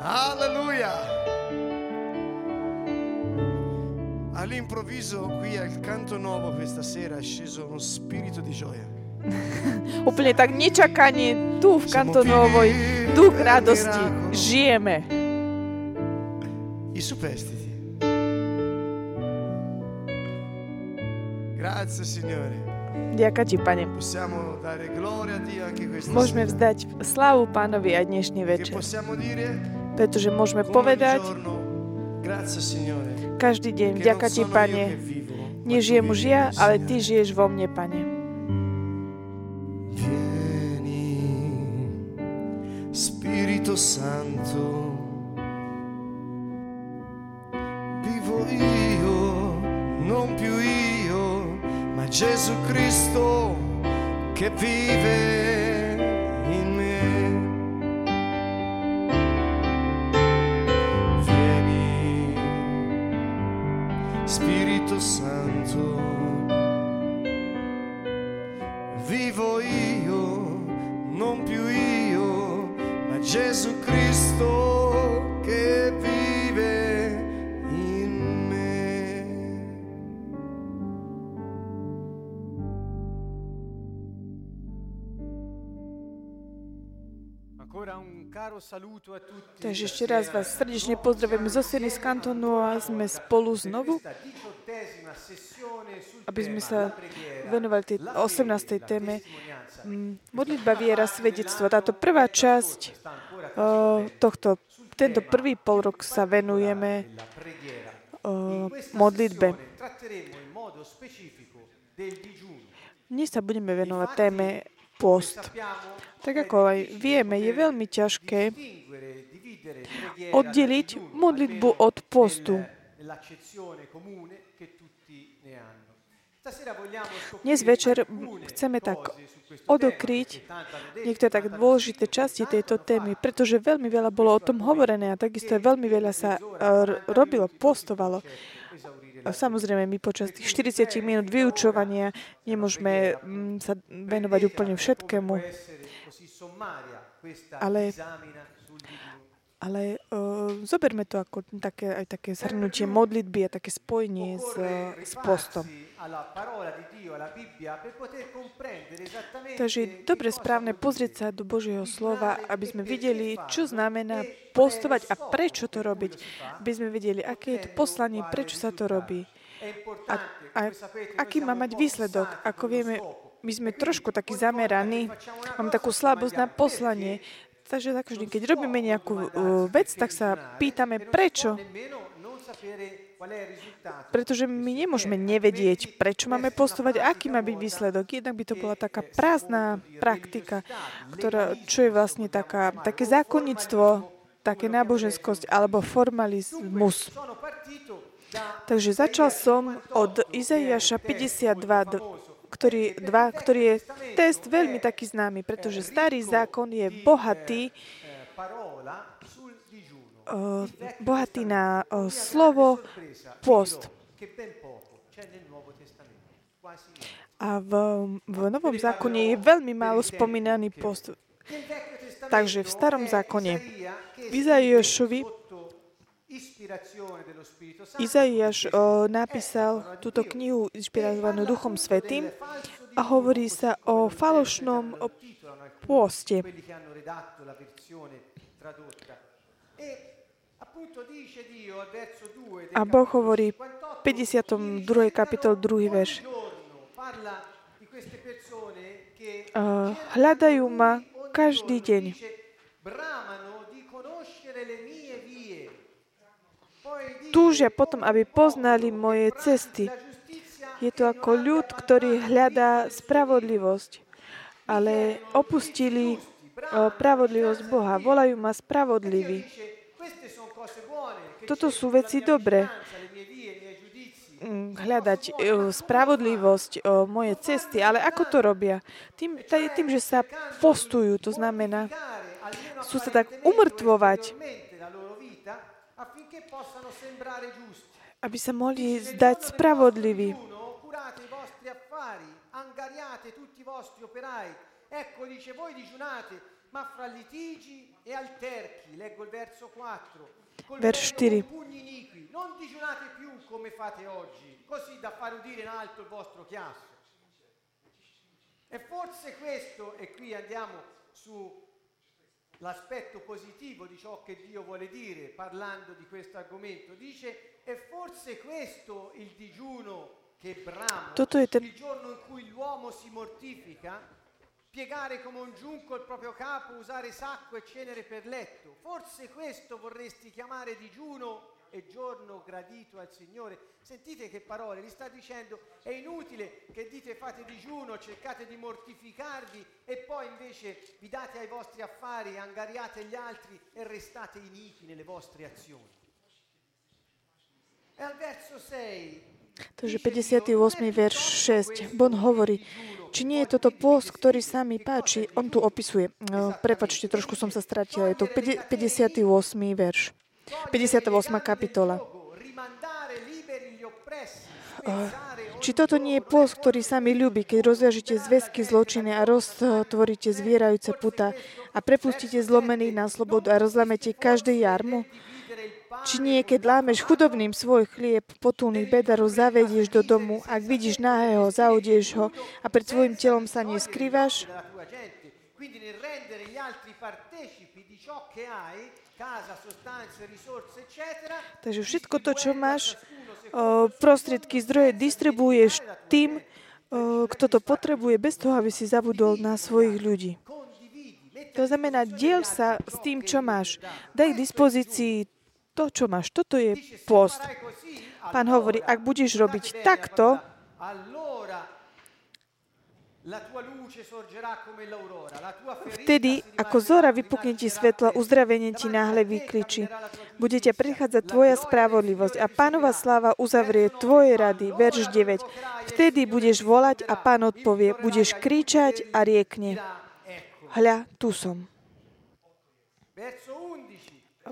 Alleluia. All'improvviso qui al canto nuovo questa sera è sceso uno spirito di gioia. Úplne tak nečakanie tu v Kantonovoj duch radosti. Žijeme. I superstiti. Grazie Signore. Ďaká ti, Pane. Môžeme vzdať slávu Pánovi aj dnešný večer. Pretože môžeme povedať každý deň, non ti, Pane. Nežijem už ja, ale ty žiješ vo mne, Pane. Spirito Santo, Gesù Cristo che vive Takže ešte raz vás srdečne pozdravujem zo Seny z kantonu a sme spolu znovu, aby sme sa venovali tej la 18. fede, la téme mm, modlitba, viera, svedectvo. Táto prvá časť tohto, tento prvý pol rok sa venujeme modlitbe. Dnes sa budeme venovať téme post. Tak ako aj vieme, je veľmi ťažké oddeliť modlitbu od postu. Dnes večer chceme tak odokryť niektoré tak dôležité časti tejto témy, pretože veľmi veľa bolo o tom hovorené a takisto veľmi veľa sa e, robilo, postovalo. Samozrejme, my počas tých 40 minút vyučovania nemôžeme mm, sa venovať úplne všetkému, Ale- ale uh, zoberme to ako také, aj také zhrnutie modlitby a také spojenie s, s postom. Takže je dobre správne pozrieť sa do Božieho slova, aby sme videli, čo znamená postovať a prečo to robiť. Aby sme vedeli, aké je to poslanie, prečo sa to robí. A, a aký má mať výsledok. Ako vieme, my sme trošku takí zameraní, máme takú slabosť na poslanie. Takže tak vždy, keď robíme nejakú uh, vec, tak sa pýtame, prečo. Pretože my nemôžeme nevedieť, prečo máme postovať, aký má byť výsledok. Jednak by to bola taká prázdna praktika, ktorá, čo je vlastne taká, také zákonnictvo, také náboženskosť alebo formalizmus. Takže začal som od Izaiáša 52, d- ktorý, 2, ktorý je test veľmi taký známy, pretože starý zákon je bohatý, uh, bohatý na uh, slovo post. A v, v Novom zákone je veľmi málo spomínaný post. Takže v starom zákone, Izaiášovi, Izaiáš o, napísal túto knihu inšpirovanú Duchom Svetým a hovorí sa o falošnom pôste. A Boh hovorí v 52. kapitol 2. verš. Hľadajú ma každý deň. Túžia potom, aby poznali moje cesty. Je to ako ľud, ktorý hľadá spravodlivosť, ale opustili spravodlivosť Boha. Volajú ma spravodlivý. Toto sú veci dobré. Mm, Hľadať uh, spravodlivosť, moje cesty, ale ako to robia? Tým, tým, že sa postujú, to znamená, sú sa tak umrtvovať, aby sa mohli zdať spravodliví. curate i vostri affari, angariate tutti i vostri operai. Ecco, dice, voi digiunate, ma fra litigi e alterchi, leggo il verso 4, Verš colpendo 4. con pugni iniqui, non digiunate più come fate oggi, così da fare udire in alto il vostro chiasso. E forse questo, e qui andiamo sull'aspetto positivo di ciò che Dio vuole dire parlando di questo argomento, dice, è forse questo il digiuno che brama, il giorno in cui l'uomo si mortifica, piegare come un giunco il proprio capo, usare sacco e cenere per letto. Forse questo vorresti chiamare digiuno e giorno gradito al Signore. Sentite che parole, gli sta dicendo è inutile che dite fate digiuno, cercate di mortificarvi e poi invece vi date ai vostri affari, angariate gli altri e restate iniqui nelle vostre azioni. E al verso 6 Takže 58. verš 6. Bon hovorí, či nie je toto post, ktorý sa mi páči, on tu opisuje. Prepačte, trošku som sa stratila. Je to 50 58. verš. 58. kapitola. Eh, Či toto nie je post, ktorý sa mi ľúbi, keď rozviažete zväzky zločiny a roztvoríte zvierajúce puta a prepustíte zlomených na slobodu a rozlamete každé jarmu? Či nie, keď lámeš chudobným svoj chlieb, potulných bedarov zavedieš do domu, ak vidíš nahého, zaudieš ho a pred svojim telom sa neskrývaš? Takže všetko to, čo máš, prostriedky, zdroje, distribuuješ tým, kto to potrebuje, bez toho, aby si zabudol na svojich ľudí. To znamená, diel sa s tým, čo máš. Daj k dispozícii to, čo máš. Toto je post. Pán hovorí, ak budeš robiť takto, vtedy, ako zora vypukne ti svetlo, uzdravenie ti náhle vykričí. Bude ťa prichádzať tvoja spravodlivosť a pánova sláva uzavrie tvoje rady. Verš 9. Vtedy budeš volať a pán odpovie. Budeš kričať a riekne. Hľa, tu som.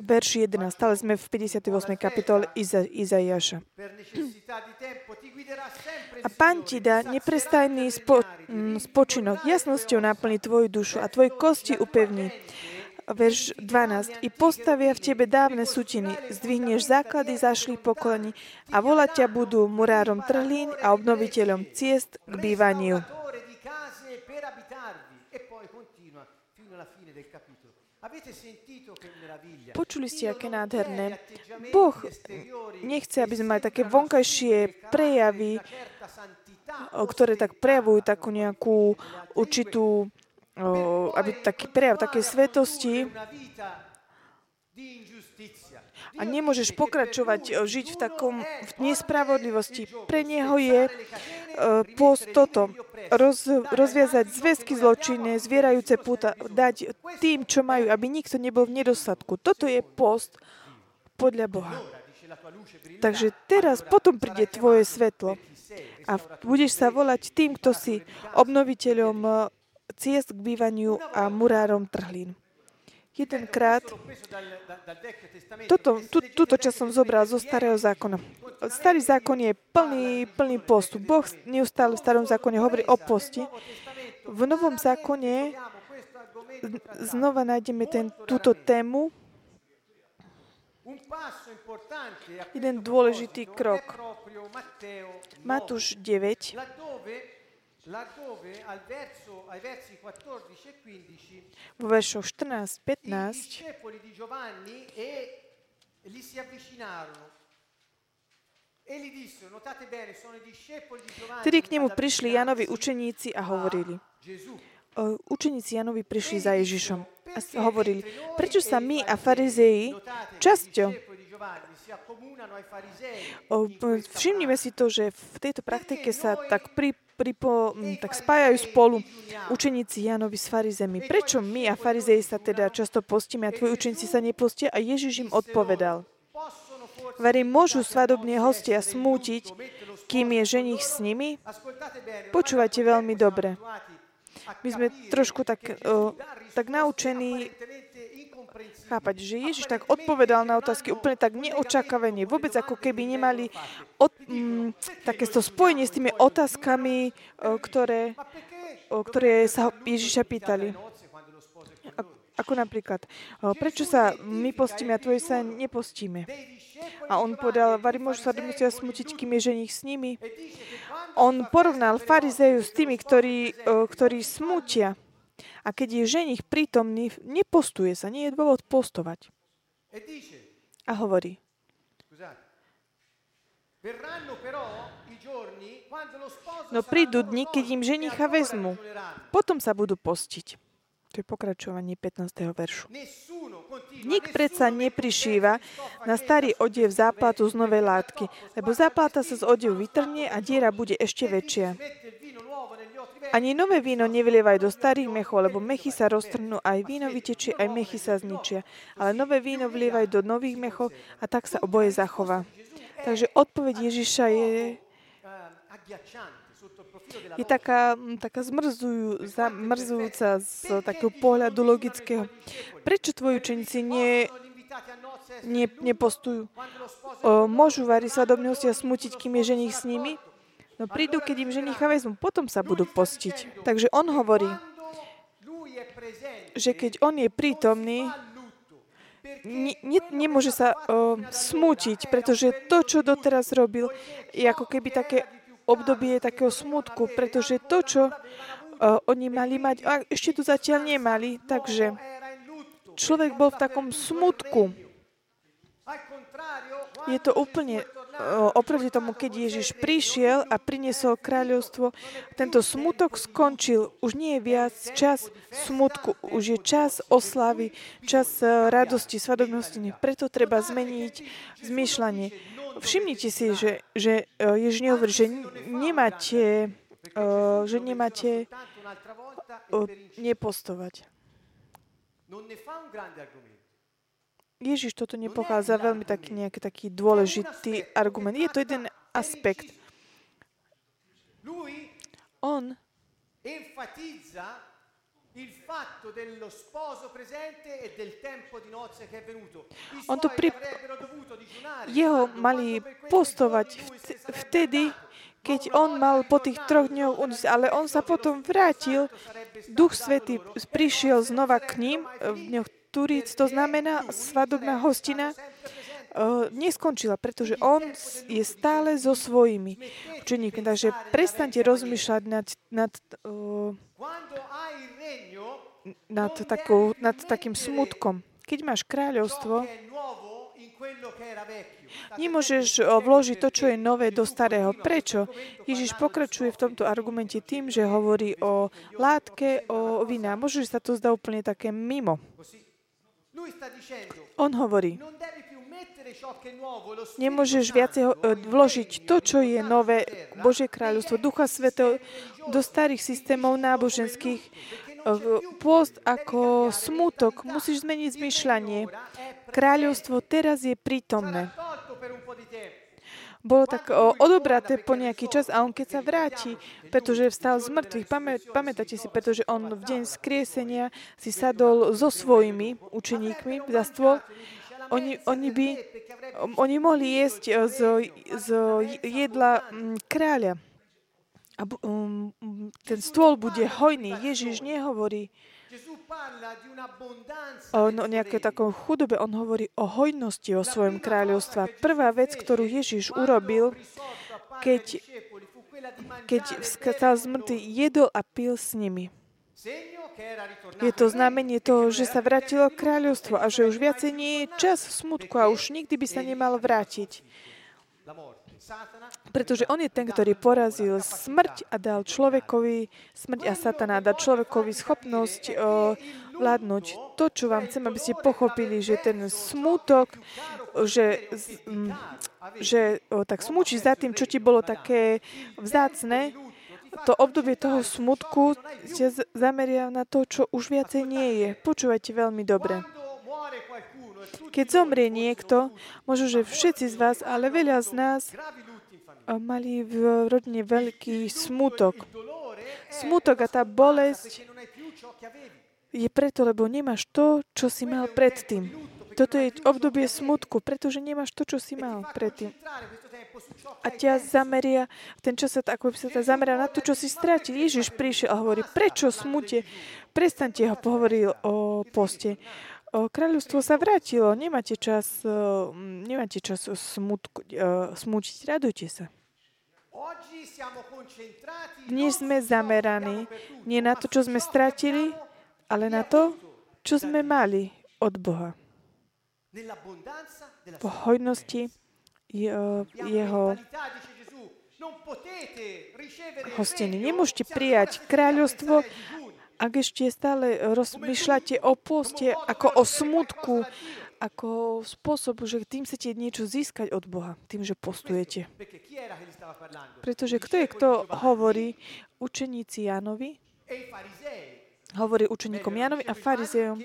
Verso 11, Verš 11. Stále sme v 58. kapitole Iza, Izaiáša. A pán ti dá neprestajný spo, mm, spočinok, jasnosťou naplní tvoju dušu a tvoje kosti upevní. Verš 12. I postavia v tebe dávne sutiny, zdvihneš základy zašlých pokolení a volať ťa budú murárom trhlín a obnoviteľom ciest k bývaniu. Avete sentito? Počuli ste, aké nádherné. Boh nechce, aby sme mali také vonkajšie prejavy, ktoré tak prejavujú takú nejakú určitú, aby taký prejav, také svetosti a nemôžeš pokračovať il žiť v takom v nespravodlivosti. Pre neho je uh, post toto, roz, rozviazať zväzky zločinné, zvierajúce puta, dať tým, čo majú, aby nikto nebol v nedostatku. Toto je post podľa Boha. Takže teraz potom príde tvoje svetlo a budeš sa volať tým, kto si obnoviteľom uh, ciest k bývaniu a murárom trhlín. Jedenkrát Toto, tu, túto časť som zobral zo starého zákona. Starý zákon je plný, plný postu. Boh neustále v starom zákone hovorí o posti. V Novom zákone znova nájdeme ten, túto tému. Jeden dôležitý krok. è proprio Matteo 9, Matúš 9, laddove, al verso, ai versi 14 e 15 vo veršoch 14, i 15, discepoli di Giovanni e gli si avvicinarono e gli dissero, notate bene, sono i discepoli di Giovanni Tedy k nemu ad prišli Janovi avvicinarsi učeníci a hovorili. a Gesù. O, Učeníci Janovi prišli za Ježišom a s- hovorili, prečo sa my a farizei časťou O, p- Všimnime si to, že v tejto praktike sa tak, pri, pripo, tak spájajú spolu učeníci Janovi s farizemi. Prečo my a farizei sa teda často postíme a tvoji učeníci sa nepostia? A Ježiš im odpovedal. Verím, môžu svadobní hostia smútiť, kým je ženich s nimi? Počúvajte veľmi dobre. My sme trošku tak, o, tak naučení chápať, že Ježiš tak odpovedal na otázky úplne tak neočakávanie, vôbec ako keby nemali od, mm, takéto spojenie s tými otázkami, o, ktoré, o, ktoré sa Ježiša pýtali. Ako napríklad, o, prečo sa my postíme a tvoje sa nepostíme? A on povedal, vari môžu sa musia smutiť, kým je ženich s nimi. On porovnal farizeju s tými, ktorí, ktorí smutia. A keď je ženich prítomný, nepostuje sa, nie je dôvod postovať. A hovorí, no prídu dni, keď im ženicha vezmu. Potom sa budú postiť. To je pokračovanie 15. veršu. Nik predsa neprišíva na starý odev záplatu z novej látky, lebo záplata sa z odevu vytrnie a diera bude ešte väčšia. Ani nové víno nevylievaj do starých mechov, lebo mechy sa roztrhnú, aj víno vytečie, aj mechy sa zničia. Ale nové víno vlievaj do nových mechov a tak sa oboje zachová. Takže odpoveď Ježiša je, je taká, mm, taká zmrzujú, zamrzujúca z takého pohľadu logického. Prečo tvoji učeníci nie, nie, nepostujú? O, môžu vari svadobnosti a smutiť, kým je ženich s nimi? No prídu, keď im ženicha vezmu, potom sa budú postiť. Takže on hovorí, že keď on je prítomný, ne, ne, nemôže sa o, smútiť, pretože to, čo doteraz robil, je ako keby také obdobie takého smutku, pretože to, čo o, oni mali mať, a ešte tu zatiaľ nemali, takže človek bol v takom smutku. Je to úplne oproti tomu, keď Ježiš prišiel a priniesol kráľovstvo, tento smutok skončil. Už nie je viac čas smutku, už je čas oslavy, čas e, radosti, svadobnosti. Preto treba zmeniť zmýšľanie. Všimnite si, že, že e, Ježiš nehovorí, že nemáte, že nemáte nepostovať. non ne fa un grande argomento Ježiš toto nepochádza veľmi taký nejaký taký dôležitý argument. Je to jeden aspekt. On e On to suoi pri- jeho mali postovať vtedy, keď on mal po tých troch dňoch odísť, ale on sa potom vrátil, Duch Svetý prišiel znova k ním v dňoch Turíc, to znamená svadobná hostina uh, neskončila, pretože on je stále so svojimi učeníkmi. Takže prestaňte rozmýšľať nad, nad, regno nad, takou, nad takým smutkom. Keď máš kráľovstvo. Nemôžeš o, vložiť to, čo je nové do starého. Prečo? Ježiš pokračuje v tomto argumente tým, že hovorí o látke, o vína. Možno, že sa to zdá úplne také mimo. On hovorí, nemôžeš viacej vložiť to, čo je nové, Božie kráľovstvo, Ducha Svetého, do starých systémov náboženských. O, Pôst ako smutok. Musíš zmeniť zmyšľanie. Kráľovstvo teraz je prítomné. Bolo tak odobraté po nejaký čas a on keď sa vráti, pretože vstal z mŕtvych, pamä, pamätáte si, pretože on v deň skriesenia si sadol so svojimi učeníkmi za stôl, oni, oni by, oni mohli jesť e, z, z jedla kráľa. A um, ten stôl bude hojný. Ježiš nehovorí Un'abbondanza o no, nejakej takom chudobe, on hovorí o hojnosti o svojom kráľovstve. Prvá vec, ktorú Ježiš urobil, keď, keď vstal z mŕtvych, jedol a pil s nimi. Je to znamenie toho, že sa vrátilo kráľovstvo a že už viacej nie je čas v smutku a už nikdy by sa nemal vrátiť. Pretože on je ten, ktorý porazil smrť a dal človekovi, smrť a satana, dal človekovi schopnosť o, vládnuť. To, čo vám chcem, aby ste pochopili, že ten smutok, že, z- m, že o, tak smúčiš za tým, čo ti bolo také vzácne, to obdobie toho smutku z- zameria na to, čo už viacej nie je. Počúvajte veľmi dobre. Keď zomrie niekto, možno, že všetci z vás, ale veľa z nás a, mali v rodine veľký smutok. Smutok a tá bolesť je preto, lebo nemáš to, čo si mal predtým. Toto je obdobie smutku, pretože nemáš to, čo si mal predtým. A ťa zameria, ten čas sa, ako sa ťa zameral na to, čo si strátil. Ježiš prišiel a hovorí, prečo smute? Prestaňte ho, pohovoril o poste. Kráľovstvo sa vrátilo, nemáte čas, nemáte čas smutku, o, smútiť, radujte sa. Dnes sme zameraní perduto, nie na to, čo sme stratili, ale na to, čo sme mali od Boha. V hojnosti Abbiamo jeho hostiny. Nemôžete prijať kráľovstvo, ak ešte stále rozmýšľate o poste ako o smutku, ako spôsob, že tým chcete niečo získať od Boha, tým, že postujete. Pretože kto je, kto hovorí učeníci Jánovi, hovorí učeníkom Jánovi a farizejom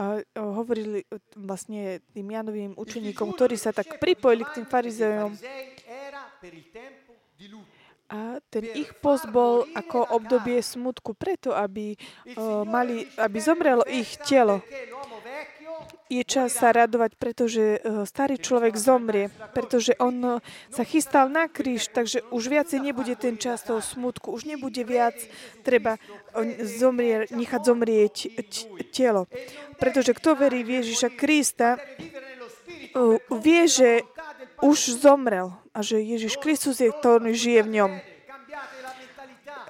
a hovorili vlastne tým Jánovým Il učeníkom, ktorí sa tak pripojili k tým farizejom. A ten ich post bol ako obdobie smutku preto, aby, Signore mali, aby "Bene, zomrelo ich telo. Je čas sa radovať, pretože eh, starý človek zomrie, pretože on eh, sa chystal na kríž, takže už viacej nebude ten čas toho smutku, už nebude viac treba zomrie, nechať zomrieť telo. Pretože kto verí v Ježiša Krista, vie, že už zomrel a že Ježiš Kristus je, ktorý žije v ňom.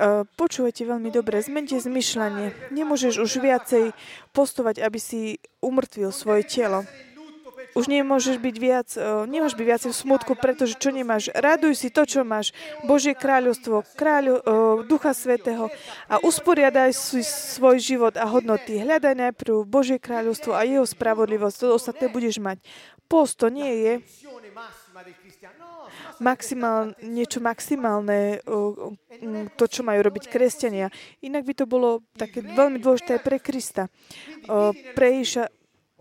Eh, Počúvajte veľmi dobre, zmente zmyšľanie. Nemôžeš už viacej postovať, aby si umrtvil svoje telo. Už nemôžeš byť viac, eh, nemáš byť viacej v smutku, pretože čo nemáš? Raduj si to, čo máš. Božie kráľovstvo, kráľu, eh, Ducha Svetého a usporiadaj si svoj život a hodnoty. Hľadaj najprv Božie kráľovstvo a jeho spravodlivosť. To ostatné budeš mať. Post to nie je No, maximál, niečo maximálne, to, čo majú robiť kresťania. Inak by to bolo také veľmi dôležité pre Krista. Pre Ježiša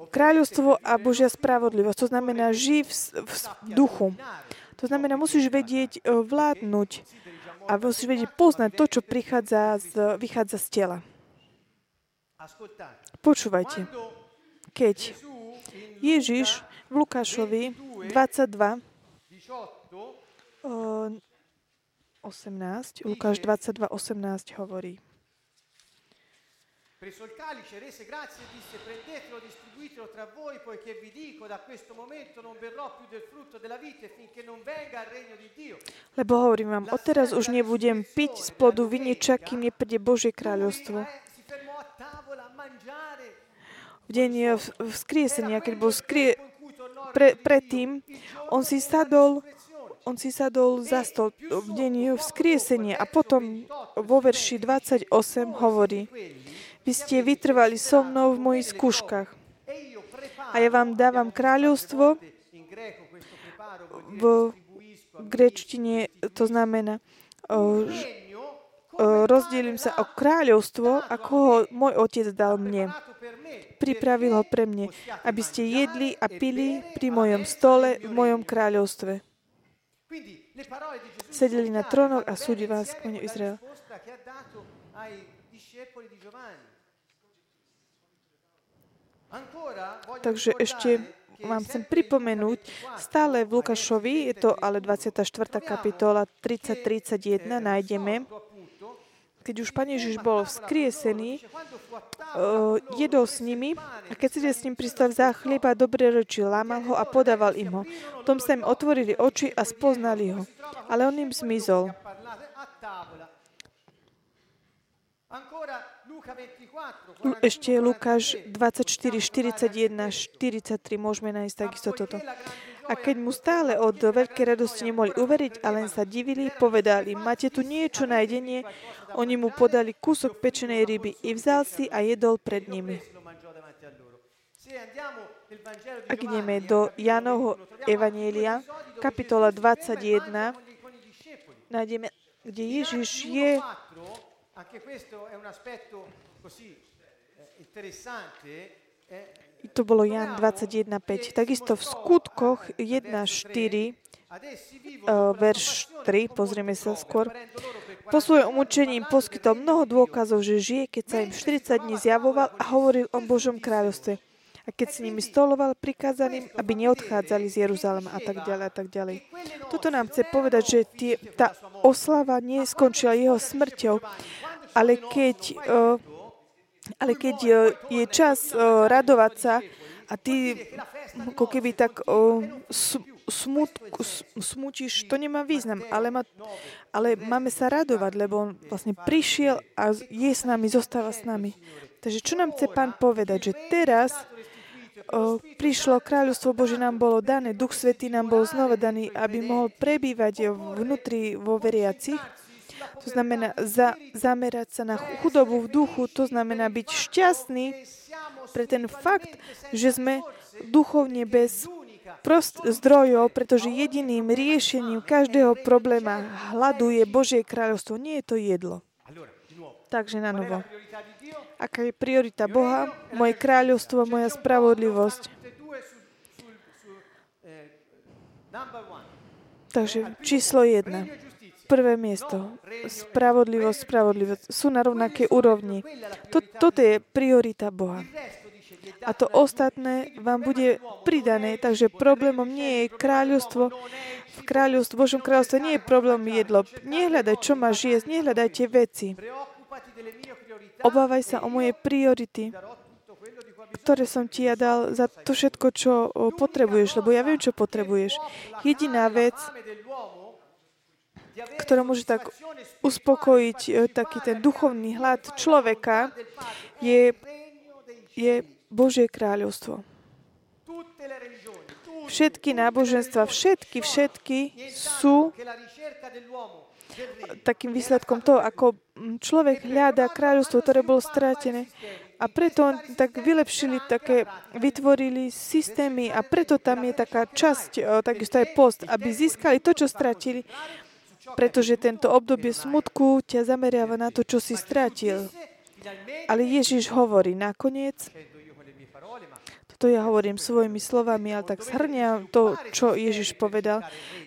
kráľovstvo a Božia spravodlivosť. To znamená, živ v, duchu. To znamená, musíš vedieť vládnuť a musíš vedieť poznať to, čo prichádza z, vychádza z tela. Počúvajte. Keď Ježiš v Lukášovi 22 18 o, 18, Lukáš 22, 18 hovorí. Preso il calice, rese grazie e disse prendetelo, distribuitelo tra voi, poiché vi dico da questo momento non berrò più del frutto della vite finché non venga il regno di Dio. Lebo hovorím vám, odteraz už nebudem piť z plodu viniča, kým nepríde Božie kráľovstvo. Eh, mangiare. V deň vzkriesenia, keď bol skrie, pre, predtým, on si sadol, on si sadol za stôl v deň vzkriesenia a potom vo verši 28 hovorí, vy ste vytrvali so mnou v mojich skúškach a ja vám dávam kráľovstvo v grečtine, to znamená, o, rozdielim sa o kráľovstvo, ako ho môj otec dal mne. Pripravil ho pre mne, aby ste jedli a pili pri mojom stole v mojom kráľovstve. Sedeli na trónoch a súdi vás, kone Izrael. Takže ešte vám chcem pripomenúť, Luca 24, stále v Lukášovi, je to ale 24. kapitola 30-31, nájdeme, keď už Pane Ježiš bol vzkriesený, uh, jedol s nimi a keď sedel s ním pri stole vzal chlieba, dobre reči, lámal ho a podával im ho. Tom sa im otvorili oči a spoznali ho. Ale on im zmizol. parlate a tavola. Ancora Luca 24, Lu- Ešte Lukáš 24, 41, 43, môžeme nájsť takisto toto. A keď mu stále od veľkej radosti nemohli uveriť a len sa divili, povedali, máte tu niečo na jedenie? Oni mu podali kúsok pečenej ryby i vzal si a jedol pred nimi. Ak ideme do al Jánovho capitolo 1, troviamo Evanielia, kapitola Gesù si ferma e 21, mangia con i- con i discepoli. nájdeme, kde Ježiš je 1:4, anche questo è un aspetto così eh, interessante. eh, To bolo Jan 21.5. Takisto v skutkoch 1.4, ad essi eh, vivono con la verš compassione 3, con pozrieme sa skôr, po svojom umúčení im poskytol mnoho dôkazov, že žije, keď sa im 40 dní zjavoval a hovoril o Božom kráľovstve. A keď s nimi stoloval, prikázal aby neodchádzali z Jeruzalema a tak ďalej a tak ďalej. Toto nám chce povedať, že tie, tá oslava neskončila jeho smrťou, ale keď, uh, ale keď uh, je čas uh, radovať sa a ty ako keby tak uh, smutku, smutíš, to nemá význam, ale, má, ale máme sa radovať, lebo on vlastne prišiel a je s nami, zostáva s nami. Takže čo nám chce pán povedať? Že teraz prišlo kráľovstvo Bože nám bolo dané, Duch Svetý nám bol znova daný, aby mohol prebývať vnútri vo veriacich. To znamená za, zamerať sa na chudobu v duchu, to znamená byť šťastný pre ten fakt, že sme duchovne bez prost zdrojov, pretože jediným riešením každého probléma hladu je Božie kráľovstvo. Nie je to jedlo. Takže na novo. Aká je priorita Boha? Moje kráľovstvo, moja spravodlivosť. Takže číslo jedna. Prvé miesto. Spravodlivosť, spravodlivosť. Sú na rovnakej úrovni. Toto je priorita Boha a to ostatné vám bude pridané. Takže problémom nie je kráľovstvo. V kráľovstve, Božom kráľovstve nie je problém jedlo. Nehľadaj, čo máš jesť, nehľadajte veci. Obávaj sa o moje priority, ktoré som ti ja dal za to všetko, čo potrebuješ, lebo ja viem, čo potrebuješ. Jediná vec, ktorá môže tak uspokojiť e, taký ten duchovný hlad človeka, je, je Božie kráľovstvo. Všetky náboženstva, všetky, všetky sú takým výsledkom toho, ako človek hľadá kráľovstvo, ktoré bolo strátené. A preto tak vylepšili, také, vytvorili systémy a preto tam je taká časť, takisto aj post, aby získali to, čo stratili, pretože tento obdobie smutku ťa zameriava na to, čo si stratil. Ale Ježiš hovorí nakoniec, to ja hovorím svojimi slovami, ale tak zhrňam to, čo Ježiš povedal.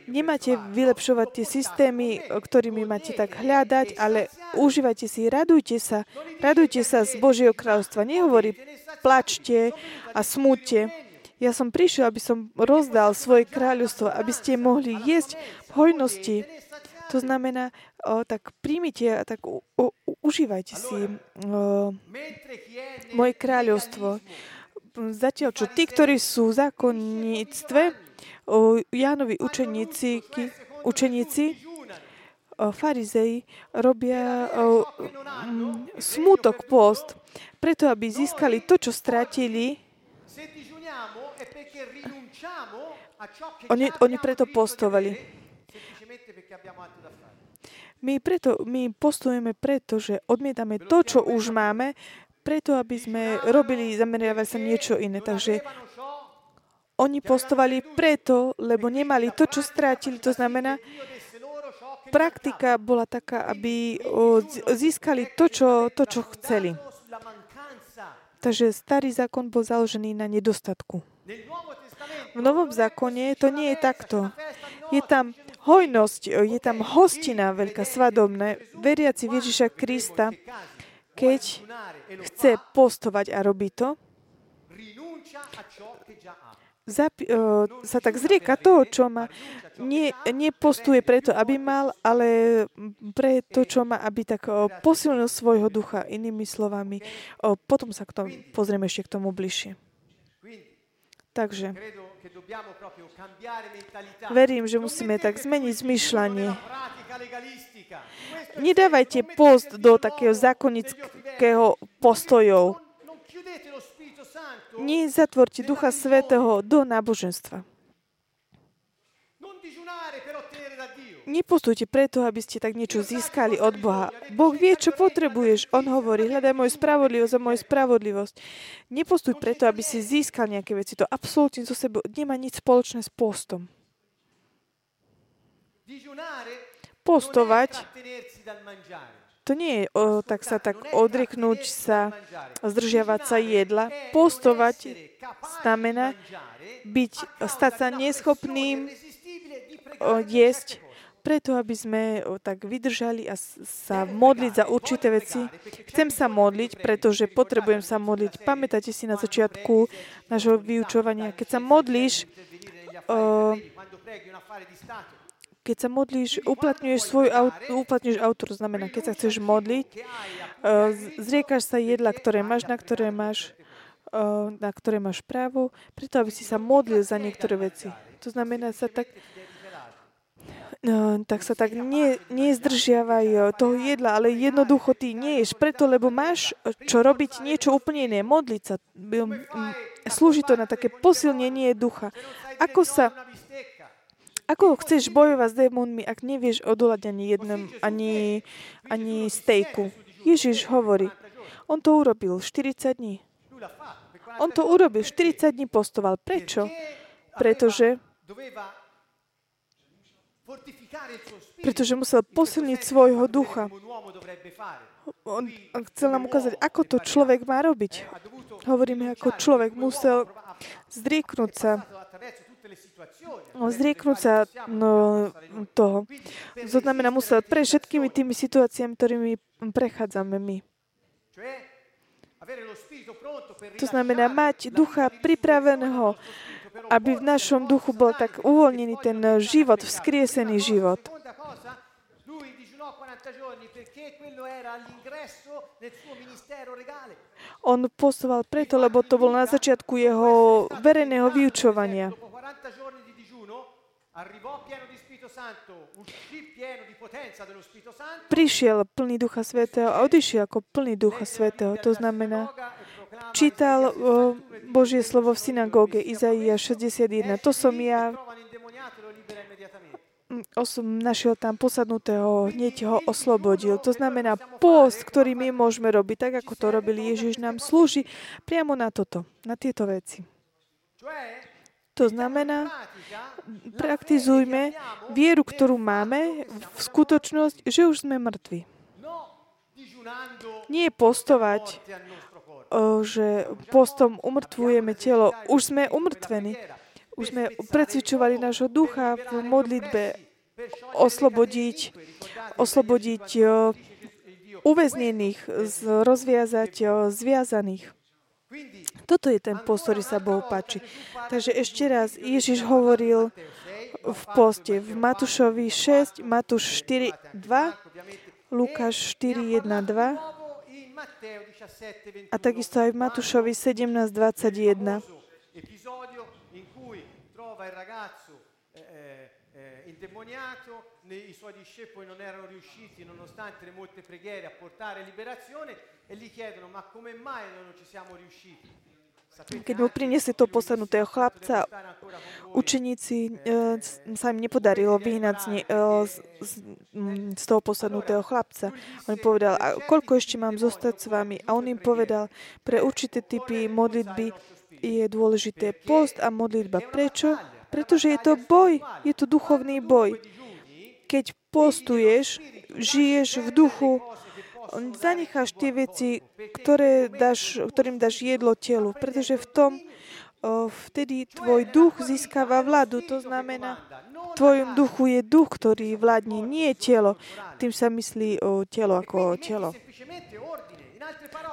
Nemáte vylepšovať tie systémy, ktorými máte tak hľadať, ale užívajte si, radujte sa, radujte sa z Božieho kráľovstva. Nehovorí, plačte a smúťte. Ja som prišiel, aby som rozdal svoje kráľovstvo, aby ste mohli jesť v hojnosti. To znamená, o, tak príjmite a tak u, u, užívajte si o, moje kráľovstvo. Zatiaľ, čo tí, ktorí sú v zákonníctve, Jánovi učeníci, učeníci farizei robia smutok post, preto aby získali to, čo stratili. Oni, oni preto postovali. My, preto, my postujeme preto, že odmietame to, čo už máme, preto, aby sme robili, zameriavali sa niečo iné. Takže oni postovali preto, lebo nemali to, čo strátili. To znamená, praktika bola taká, aby získali to, čo, to, čo chceli. Takže starý zákon bol založený na nedostatku. V Novom zákone to nie je takto. Je tam hojnosť, je tam hostina veľká, svadobná. Veriaci Ježiša Krista keď chce postovať a robí to, zapi- uh, sa tak zrieka toho, čo má. Nie, nepostuje preto, aby mal, ale pre to, čo má, aby tak uh, posilnil svojho ducha, inými slovami. Uh, potom sa k tomu, pozrieme ešte k tomu bližšie. Takže verím, že musíme tak zmeniť zmyšľanie. Nedávajte post do takého zákonického postojov. Nezatvorte Ducha Svetého do náboženstva. Nepostujte preto, aby ste tak niečo získali od Boha. Boh vie, čo potrebuješ. On hovorí, hľadaj moju spravodlivosť a moju spravodlivosť. Nepostuj preto, aby si získal nejaké veci. To absolútne zo sebou nemá nič spoločné s postom postovať, to nie je o, tak sa tak odreknúť sa, zdržiavať sa jedla. Postovať znamená byť, stať sa neschopným jesť preto, aby sme tak vydržali a sa modliť za určité veci. Chcem sa modliť, pretože potrebujem sa modliť. Pamätáte si na začiatku nášho vyučovania, keď sa modlíš, keď sa modlíš, uplatňuješ svoj aut, uplatňuješ autor, znamená, keď sa chceš modliť, zriekaš sa jedla, ktoré máš, na ktoré máš, na ktoré máš právo, preto aby si sa modlil za niektoré veci. To znamená sa tak, No, tak sa tak nie, nezdržiavaj eh, toho jedla, ale jednoducho ty neješ preto, lebo máš eh, čo robiť niečo úplne iné, modliť sa. Slúži to na také posilnenie ducha. Ako sa, ako chceš bojovať s démonmi, ak nevieš odolať ani jednom, ani, ani stejku? Ježiš hovorí, on to urobil 40 dní. lui l'ha fatto. Per 40 On to urobil, 40 dní postoval. Prečo? Pretože, doveva fortificare il suo spirito. Pretože musel posilniť svojho ducha. On chcel nám ukázať, ako to človek má robiť. Hovoríme, ako človek musel zrieknúť sa, no, zrieknúť sa no, toho. To znamená, musel pre všetkými tými situáciami, ktorými prechádzame my. To znamená mať ducha pripraveného, aby v našom duchu bol tak uvoľnený ten život, vzkriesený život. Seconda cosa, lui digiunò 40 giorni perché quello era all'ingresso nel suo ministero regale. On postoval preto, lebo to bolo na začiatku jeho verejného vyučovania. Dopo 40 giorni di digiuno arrivò pieno di Spirito Santo, uscì pieno di potenza dello Spirito Santo. Prišiel plný Ducha Svetého a odišiel ako plný Ducha Svetého. To znamená, čítal Božie slovo v synagóge Izaia 61. To som ja, mm, osom, našiel tam posadnutého, hneď ho oslobodil. To znamená, post, ktorý my môžeme robiť, tak ako to robil Ježiš, nám slúži priamo na toto, na tieto veci. To znamená, praktizujme vieru, ktorú máme, v skutočnosť, že už sme mŕtvi. Nie postovať, že postom umrtvujeme telo. Už sme umrtvení. Už sme precvičovali nášho ducha v modlitbe oslobodiť, oslobodiť uväznených, rozviazať zviazaných. Toto je ten post, ktorý sa Bohu páči. Takže ešte raz, Ježiš hovoril v poste v Matúšovi 6, Matúš 4, 2, Lukáš 4, 1, 2 a takisto aj v Matúšovi 17, 21. episodio in cui trova il ragazzo eh, eh, indemoniato, ne- i suoi discepoli non erano riusciti, nonostante le molte preghiere, a portare liberazione e gli chiedono ma come mai noi non ci siamo riusciti? Keď mu priniesli toho posadnutého chlapca, učeníci e, sa im nepodarilo vyhnať z, e, z, mm, z toho posadnutého chlapca. On povedal, a koľko ešte mám zostať s vami? A on im povedal, pre určité typy modlitby je dôležité post a modlitba. Prečo? Pretože je to boj, je to duchovný boj. Keď postuješ, žiješ v duchu, zanecháš tie veci, ktoré dáš, ktorým dáš jedlo telu, pretože v tom vtedy tvoj duch získava vládu. To znamená, v tvojom duchu je duch, ktorý vládne, nie telo. Tým sa myslí o telo ako o telo.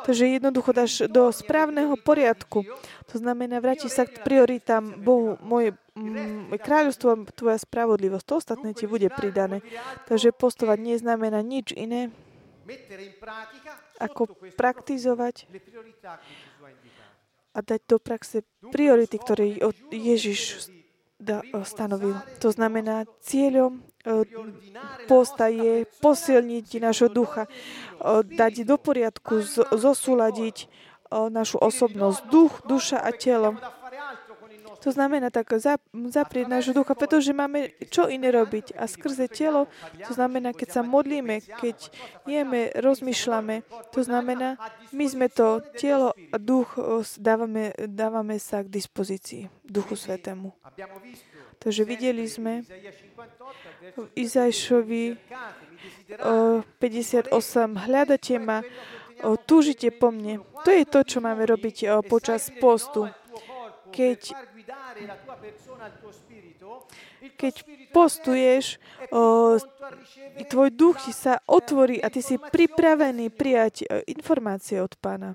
Takže jednoducho dáš do správneho poriadku. To znamená, vráti sa k prioritám Bohu. Moje mm, kráľovstvo, tvoja spravodlivosť, to ostatné ti bude pridané. Takže postovať neznamená nič iné, ako praktizovať a dať do praxe priority, ktoré Ježiš stanovil. To znamená, cieľom o, posta je posilniť nášho ducha, o, dať do poriadku, z- zosúľadiť o, našu osobnosť, duch, duša a telo. To znamená tak zap- zaprieť nášho ducha, pretože máme čo iné robiť. A skrze telo, to znamená, keď sa modlíme, keď jeme, rozmýšľame, to znamená, my sme to telo a duch dávame, dávame sa k dispozícii Duchu Svetému. Takže videli sme Isaia 58 verso v Izajšovi cercatemi, o, desiderate 58 hľadate ma, túžite po mne. To je to, čo máme robiť počas postu. Keď Keď postuješ, o, tvoj duch ti sa otvorí a ty si pripravený prijať e, informácie od pána.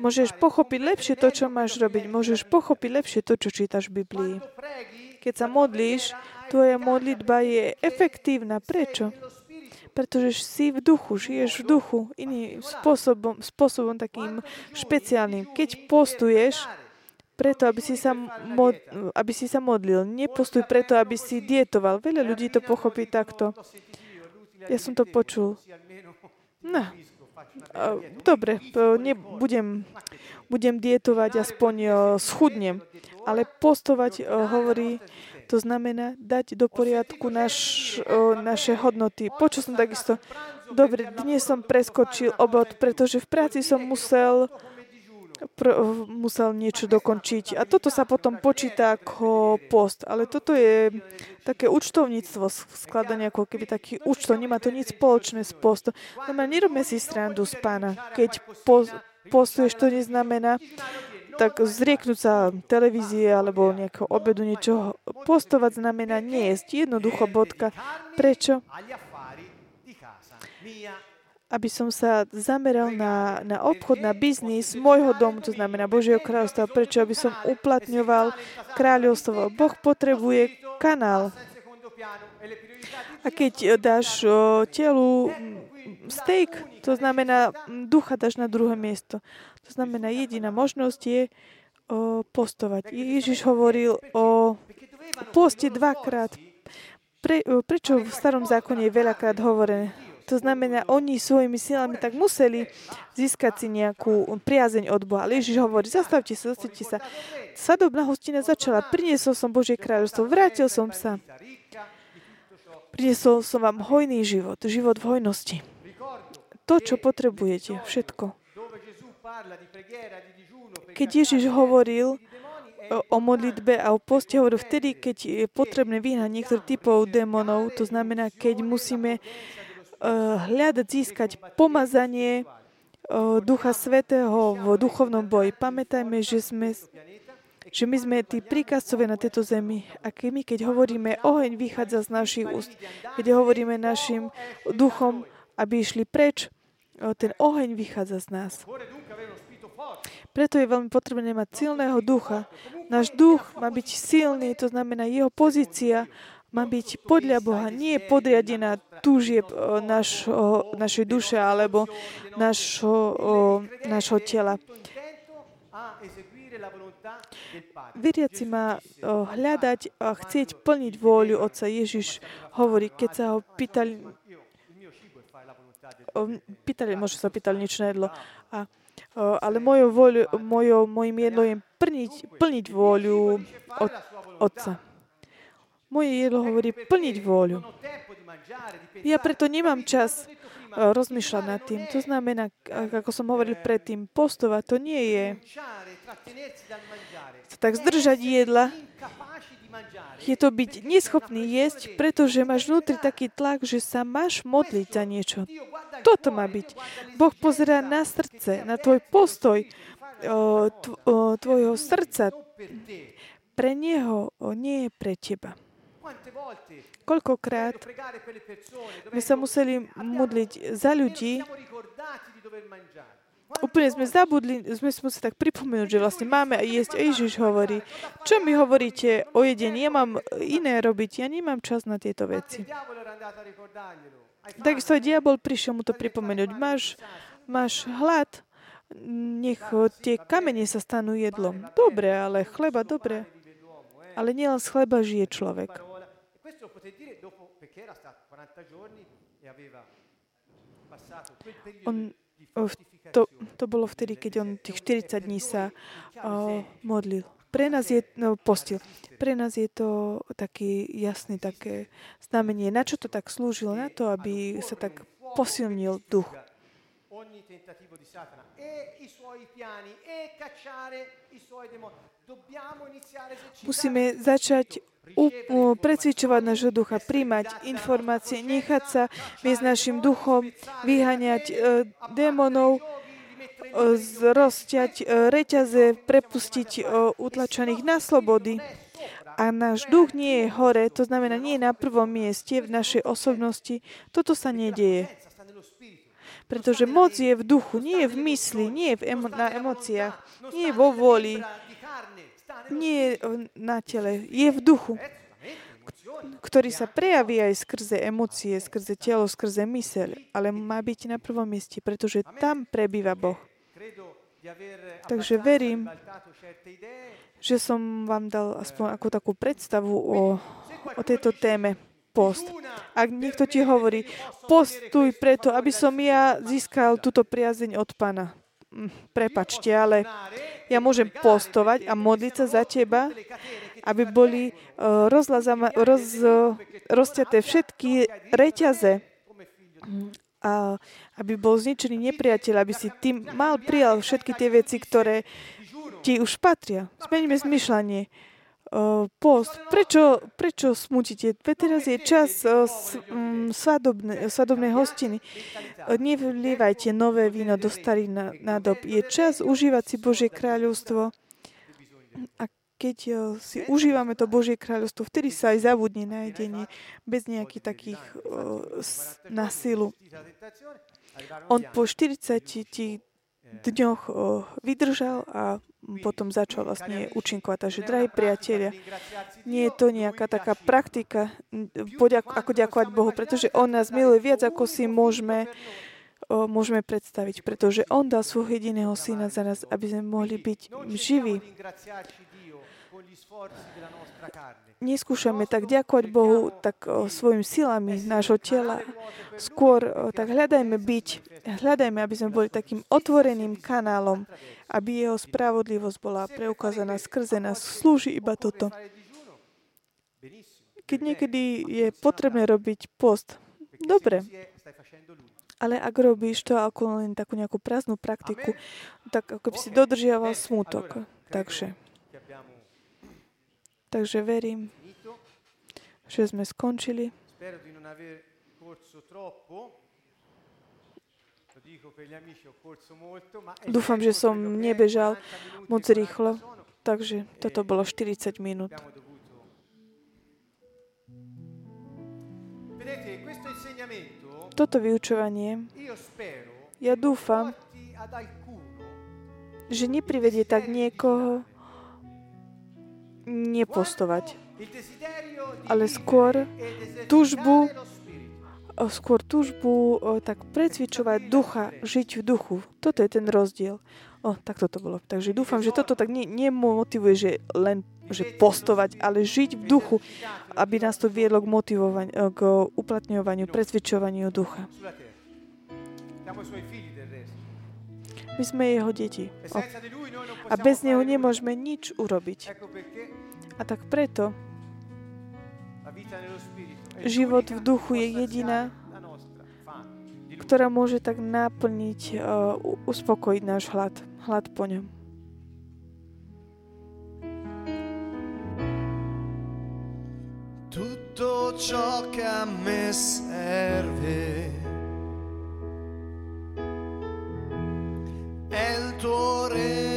Môžeš pochopiť lepšie to, čo máš robiť. Môžeš pochopiť lepšie to, čo čítaš v Biblii. Keď sa modlíš, tvoja modlitba je efektívna. Prečo? Pretože si v duchu, žiješ v duchu, iným spôsobom, spôsobom takým špeciálnym. Keď postuješ, preto, aby si, sa mod, aby si sa modlil. Nepostuj preto, aby si dietoval. Veľa ľudí to pochopí takto. Ja som to počul. No. Dobre, nebudem budem dietovať, aspoň schudnem. Ale postovať hovorí, to znamená dať do poriadku naš, o, naše hodnoty. Počul som takisto, dobre, dnes som preskočil obod, pretože v práci som musel pr- musel niečo dokončiť. A toto sa potom počíta ako post. Ale toto je také účtovníctvo, skladanie ako keby taký účtov. Nemá to nič spoločné s postom. Znamená, nerobme si strandu z pána. Keď po, postuješ, to neznamená, tak zrieknúť sa televízie alebo nejakého obedu, niečo. Postovať znamená nejesť. Jednoducho bodka. Prečo? aby som sa zameral na, na obchod, na biznis môjho domu, to znamená Božieho kráľovstva. Prečo? Aby som uplatňoval kráľovstvo. Boh potrebuje kanál. A keď dáš telu steak, to znamená ducha dáš na druhé miesto. To znamená, jediná možnosť je o, postovať. Ježiš hovoril o poste dvakrát. Pre, prečo v starom zákone je veľakrát hovorené? To znamená, oni svojimi silami tak museli získať si nejakú priazeň od Boha. Ale Ježiš hovorí, zastavte sa, zastavte sa. Sadobná hostina začala. Priniesol som Božie kráľovstvo, vrátil som sa. Priniesol som vám hojný život, život v hojnosti. To, čo potrebujete, všetko. Keď Ježiš hovoril o modlitbe a o poste, hovoril vtedy, keď je potrebné vyhnať niektorých typov démonov, to znamená, keď musíme eh, hľadať, získať pomazanie eh, Ducha Svetého v duchovnom boji. Pamätajme, že sme že my sme tí príkazcovia na tejto zemi. A keď my, keď hovoríme, oheň vychádza z našich úst, keď hovoríme našim duchom, aby išli preč, ten oheň vychádza z nás. Preto je veľmi potrebné mať silného ducha. Náš duch má byť silný, to znamená jeho pozícia má byť podľa Boha, nie podriadená túžieb našo, našej duše alebo našho, našho tela. Veriaci má hľadať a chcieť plniť vôľu Otca. Ježiš hovorí, keď sa ho pýtali, pýtali, možno sa pýtali niečo na jedlo. A ale mojou voľu, mojou, mojim jedlom je plniť, plniť vôľu od, Otca. Moje jedlo hovorí plniť vôľu. Ja preto nemám čas rozmýšľať nad tým. To znamená, ako som hovoril predtým, postovať to nie je tak zdržať jedla, je to byť neschopný jesť, pretože máš vnútri taký tlak, že sa máš modliť za niečo. Toto má byť. Boh pozerá na srdce, na tvoj postoj tvojho srdca. Pre Neho, nie je pre teba. Koľkokrát my sa museli modliť za ľudí, úplne sme zabudli, sme si museli tak pripomenúť, že vlastne máme aj jesť. A Ježiš hovorí, čo mi hovoríte o jedení? Ja mám iné robiť, ja nemám čas na tieto veci. Takisto aj diabol prišiel mu to pripomenúť. Máš, máš hlad, nech tie kamene sa stanú jedlom. Dobre, ale chleba, dobre. Ale nielen z chleba žije človek. On to, to bolo vtedy, keď on tých 40 dní sa uh, modlil. Pre nás je, no, postil. Pre nás je to taký jasný také znamenie. Na čo to tak slúžilo? Na to, aby sa tak posilnil duch. Musíme začať precvičovať nášho ducha, príjmať informácie, nechať sa viesť našim duchom, vyháňať e, démonov, zrozťať e, reťaze, prepustiť e, utlačených na slobody. A náš duch nie je hore, to znamená nie je na prvom mieste v našej osobnosti. Toto sa nedieje. Pretože moc je v duchu, nie je v mysli, nie je v emo- na emóciách, nie je vo voli, nie je na tele, je v duchu ktorý sa prejaví aj skrze emócie, skrze telo, skrze myseľ, ale má byť na prvom mieste, pretože tam prebýva Boh. Takže verím, že som vám dal aspoň ako takú predstavu o, o tejto téme post. Ak niekto ti hovorí, postuj preto, aby som ja získal túto priazeň od Pana. Hm, prepačte, ale ja môžem postovať a modliť sa za teba, aby boli uh, roz, rozťaté všetky reťaze a aby bol zničený nepriateľ, aby si tým mal prijal všetky tie veci, ktoré ti už patria. Zmeníme zmyšľanie. Uh, post. Prečo, prečo smutíte? Veď teraz je čas um, svadobné, svadobnej hostiny. Uh, nevlievajte nové víno do starých nádob. Je čas užívať si Božie kráľovstvo. A keď eh, si užívame to Božie kráľovstvo, vtedy sa aj zabudne na jedenie bez nejakých takých na. On po 40 dňoch vydržal a potom začal vlastne účinkovať. Takže, drahí priatelia, nie je to nejaká taká praktika, ako ďakovať Bohu, pretože On nás miluje viac, ako si môžeme môžeme predstaviť, pretože On dal svojho jediného syna za nás, aby sme mohli byť živí neskúšame tak ďakovať Bohu tak svojim silami nášho tela. Skôr tak hľadajme byť, hľadajme, aby sme boli takým otvoreným kanálom, aby jeho spravodlivosť bola preukázaná skrze nás. Slúži iba toto. Keď niekedy je potrebné robiť post, dobre, ale ak robíš to ako len takú nejakú prázdnu praktiku, tak ako by si dodržiaval smutok. Takže Takže verím, že sme skončili. Dúfam, že som nebežal moc rýchlo, takže toto bolo 40 minút. Toto vyučovanie, ja dúfam, že neprivedie tak niekoho nepostovať, ale skôr túžbu skôr túžbu tak precvičovať ducha, žiť v duchu. Toto je ten rozdiel. O, tak toto bolo. Takže dúfam, že toto tak ne, nemotivuje, že len že postovať, ale žiť v duchu, aby nás to viedlo k, motivovaniu, k uplatňovaniu, precvičovaniu ducha. My sme jeho deti. O. A bez neho nemôžeme nič urobiť. A tak preto život v duchu je jediná, ktorá môže tak naplniť, uh, uspokojiť náš hlad, hlad po ňom. Tutto ciò che a me serve è il tuo regno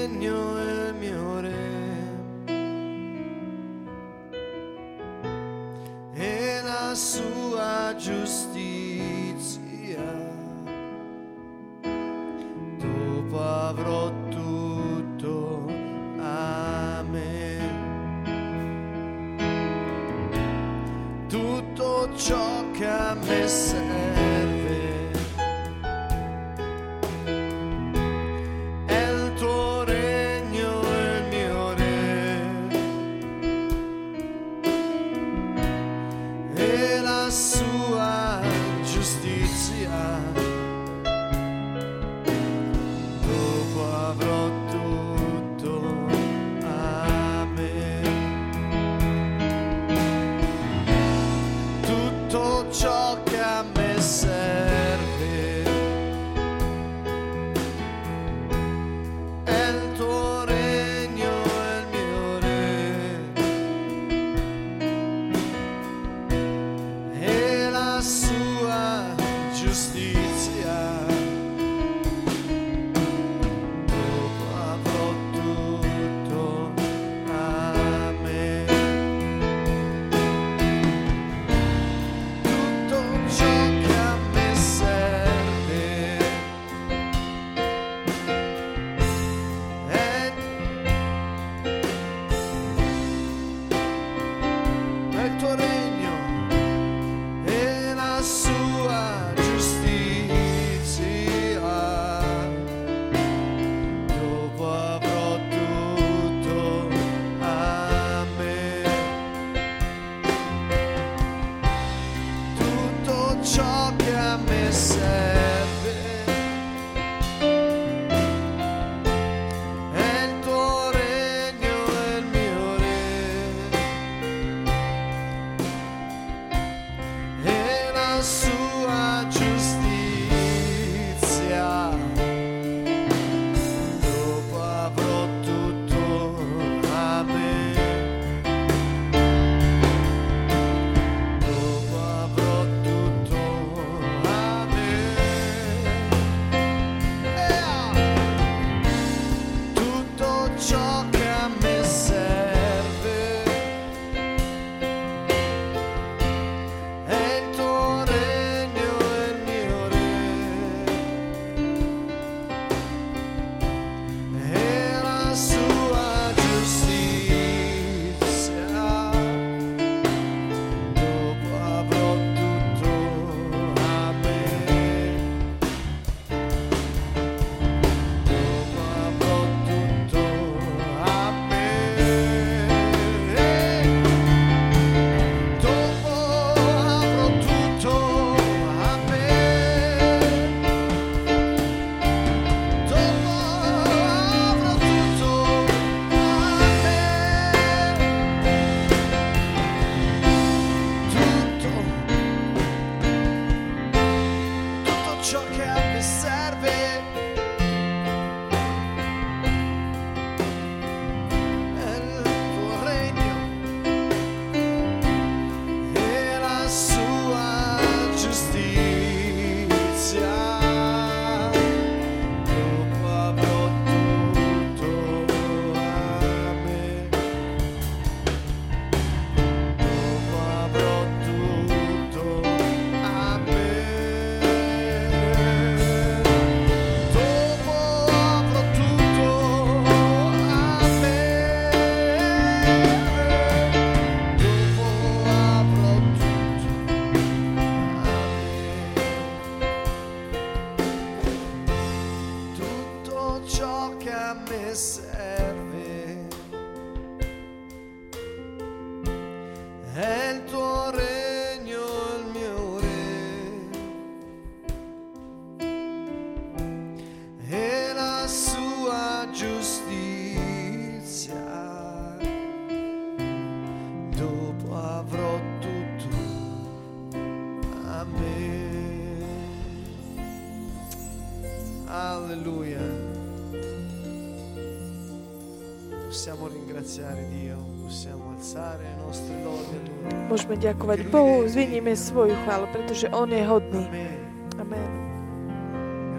Môžeme ďakovať Bohu, zviníme svoju chválu, pretože On je hodný. Amen. Amen.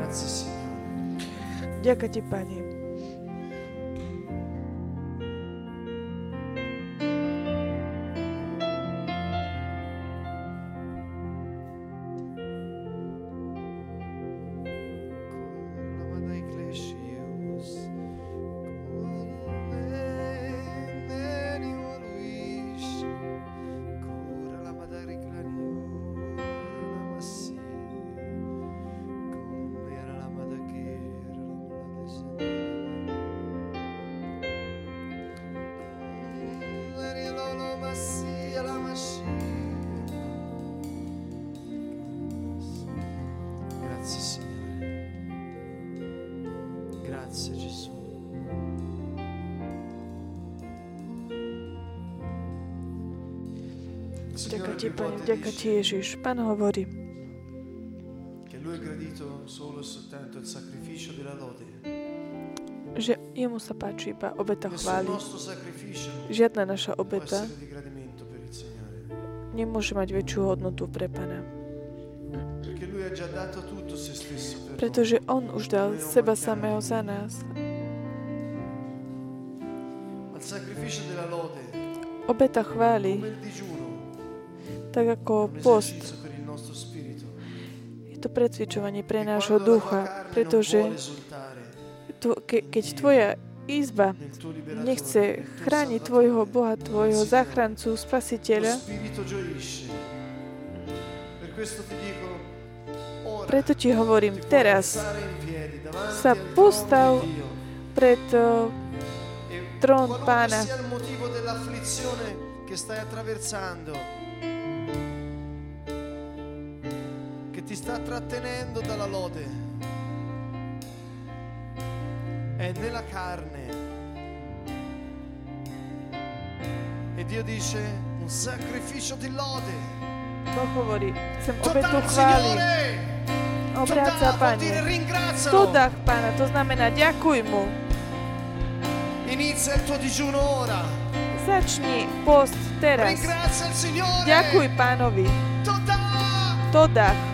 Grazie Signore. Ďakujem Ti, Pane. Ti, Ježiš. Pán hovorí, e že jemu sa páči iba obeta sacrificio. Žiadna naša obeta nemôže mať väčšiu hodnotu pre per Pretože. On už dal seba samého za nás. Obeta digiuno, tak ako post, je to precvičovanie pre nášho ducha, pretože keď tvoja izba nechce chrániť tvojho Boha, tvojho záchrancu, spasiteľa, preto ti hovorím teraz, sa postav pred uh, trón Pána. che stai attraversando, ti sta trattenendo dalla lode, è nella carne. E Dio dice un sacrificio di lode. Boh hovorí, chcem To obetu dà il chvály. Signore! Obráť sa, To dà, vuol dire Pane. ringrazialo. To dách Pána, to znamená ďakuj mu. Inizia il tuo digiuno ora. Začni post teraz. Ringrazia il Signore. Ďakuj Pánovi. To dà.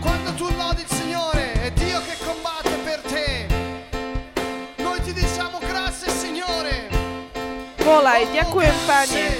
Quando tu lodi il Signore, è Dio che combatte per te. Noi ti diciamo grazie Signore. Volai, ďakujem, Pane.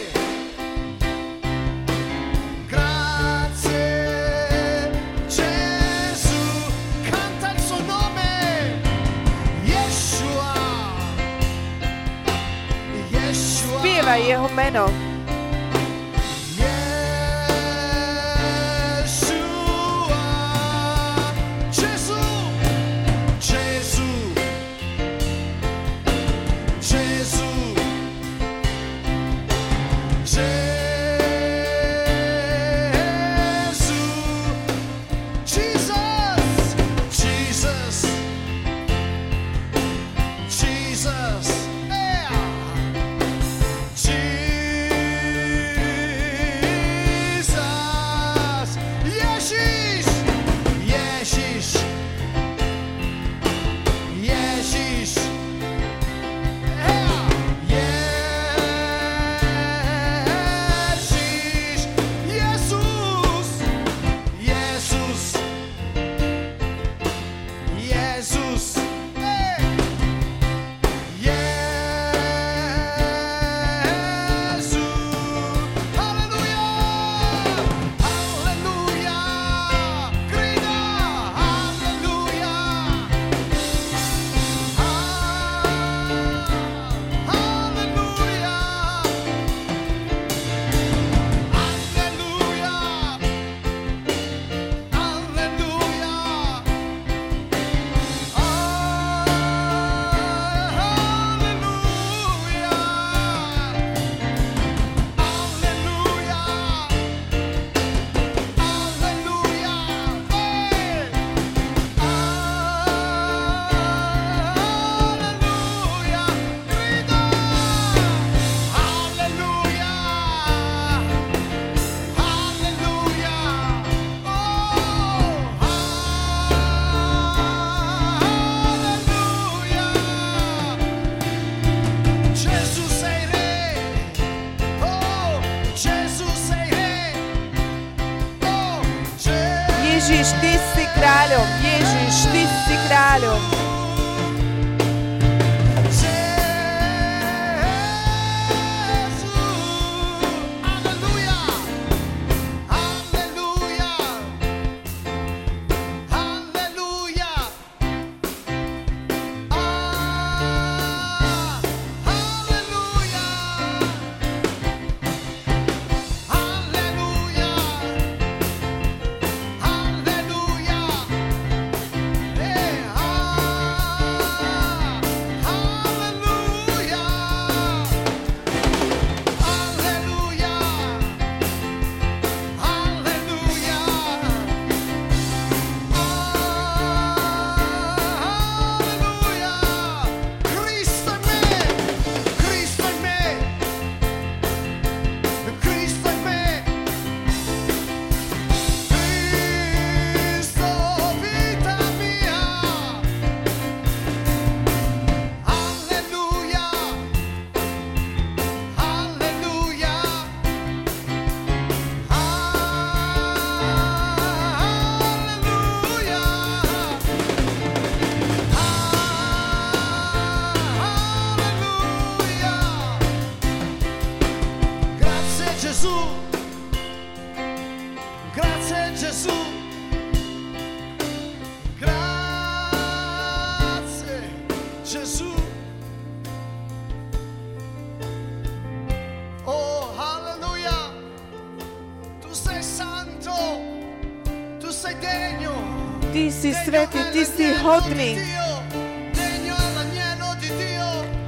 hodný.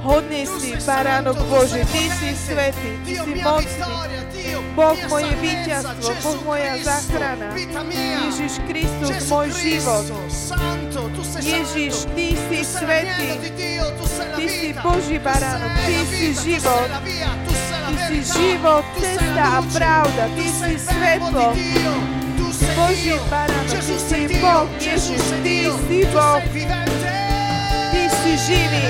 Hodný si, Baránok Bože, Ty si svetý, Ty si mocný. Boh moje víťazstvo, Boh moja záchrana. Ježiš Kristus, môj život. Ježiš, Ty si svetý, Ty si Boží Baránok, Ty si život. Ty si život, cesta a pravda, Ty si svetlo. Bože, Baránok, Ty si Boh, Ježiš, Ty si Boh, Ty si živý.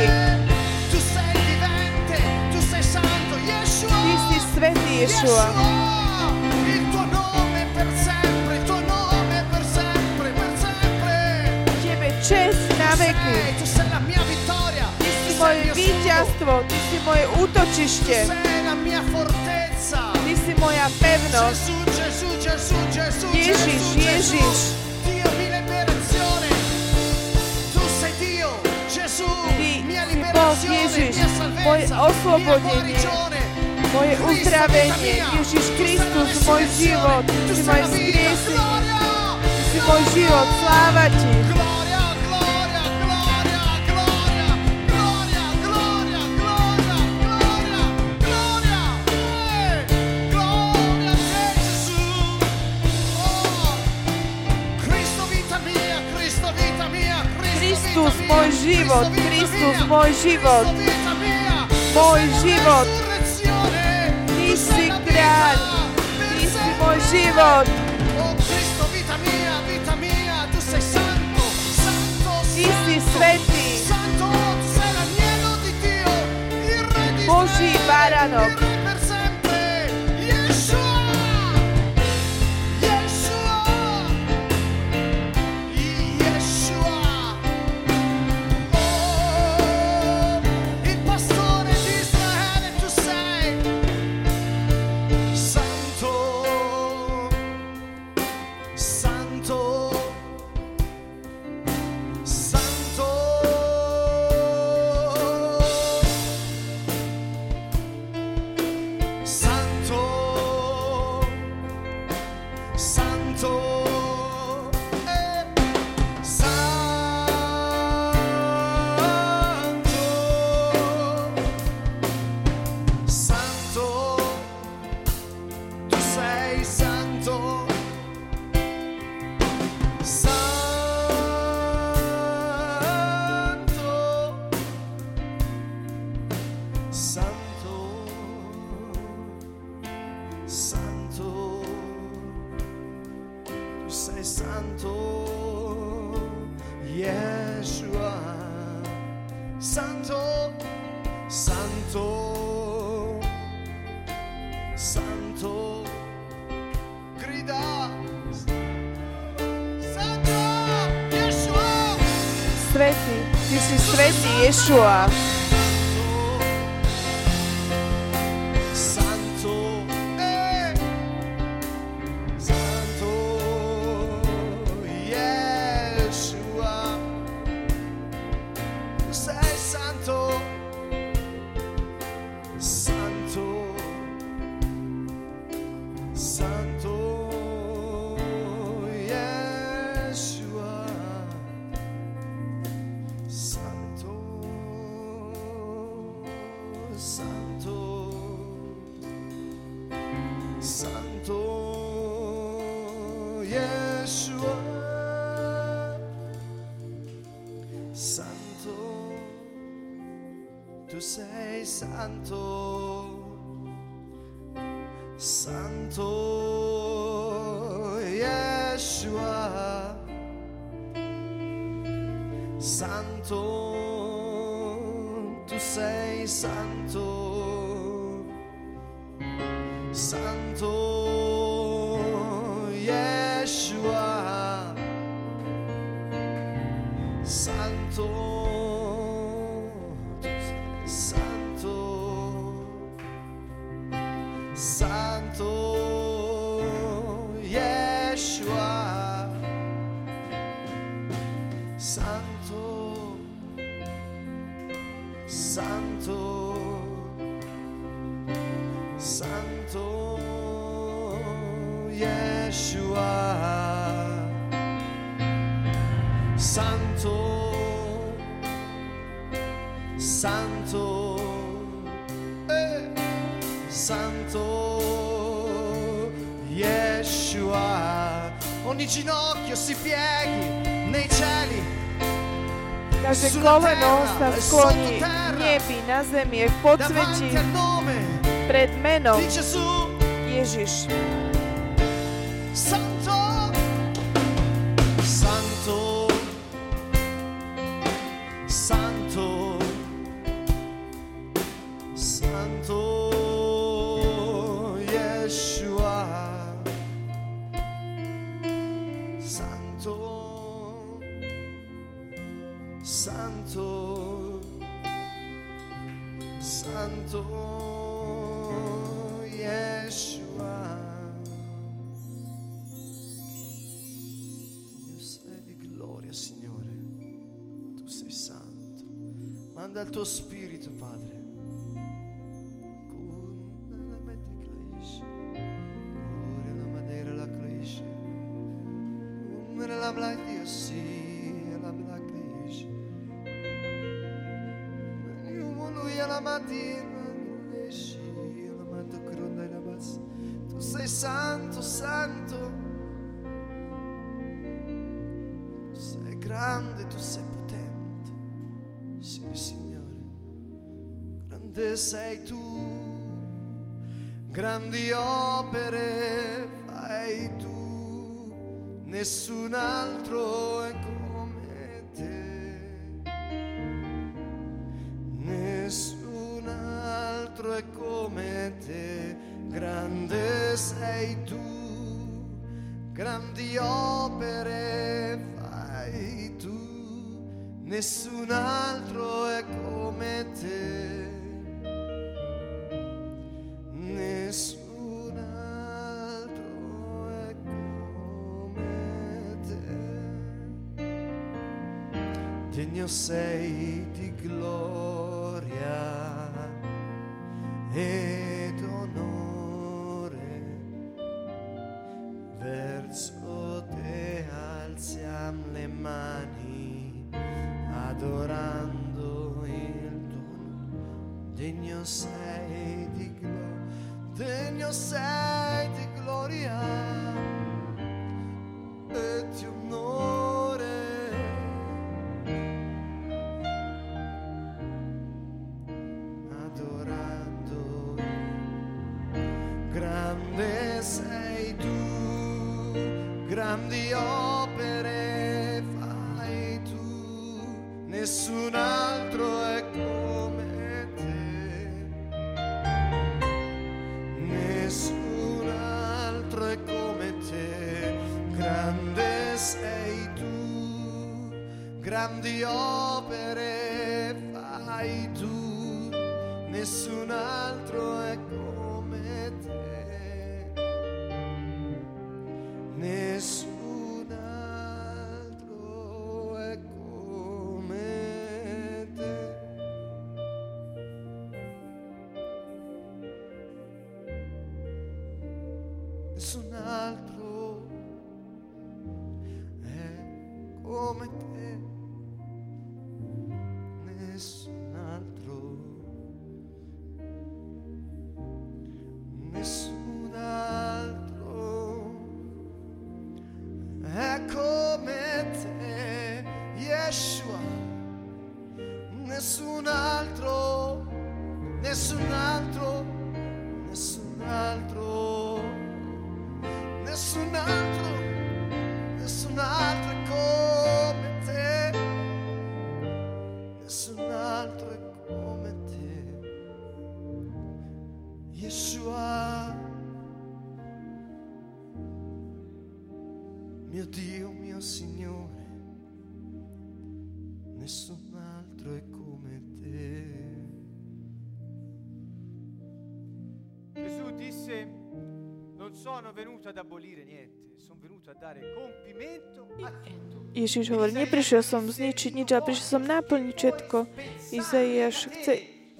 Ty si svetý, Ješua. Tebe čest na veky. Ty si moje víťazstvo, Ty si moje útočište. Ty si moja pevnosť. Ježiš, Ježiš. Boh Ježiš, moje oslobodenie, moje uzdravenie, Ježiš Kristus, môj život, Ty moje vzkriesenie, Ty si môj život, sláva Ti. môj život, Kristus, môj život, môj život. Ty si kráľ, Ty si môj život. Ty si svetý, Boží baranok, Yeshua. Santo, Santo Yeshua, Santo. ogni ginocchio si pieghi nei cieli. Takže koleno sa skloní nebi na zemi, je podsvedčí pred menom Ježiš. Sei tu. Grandi opere fai tu. Nessun altro è come te. Nessun altro è come te, grande sei tu, grandi opere fai tu, nessun altro eu sei de glória. Ad abolire niente, sono venuto a dare compimento a tutto. Ježiš hovorí, neprišiel som zničiť nič, ale prišiel som naplniť všetko. Izaiáš chce,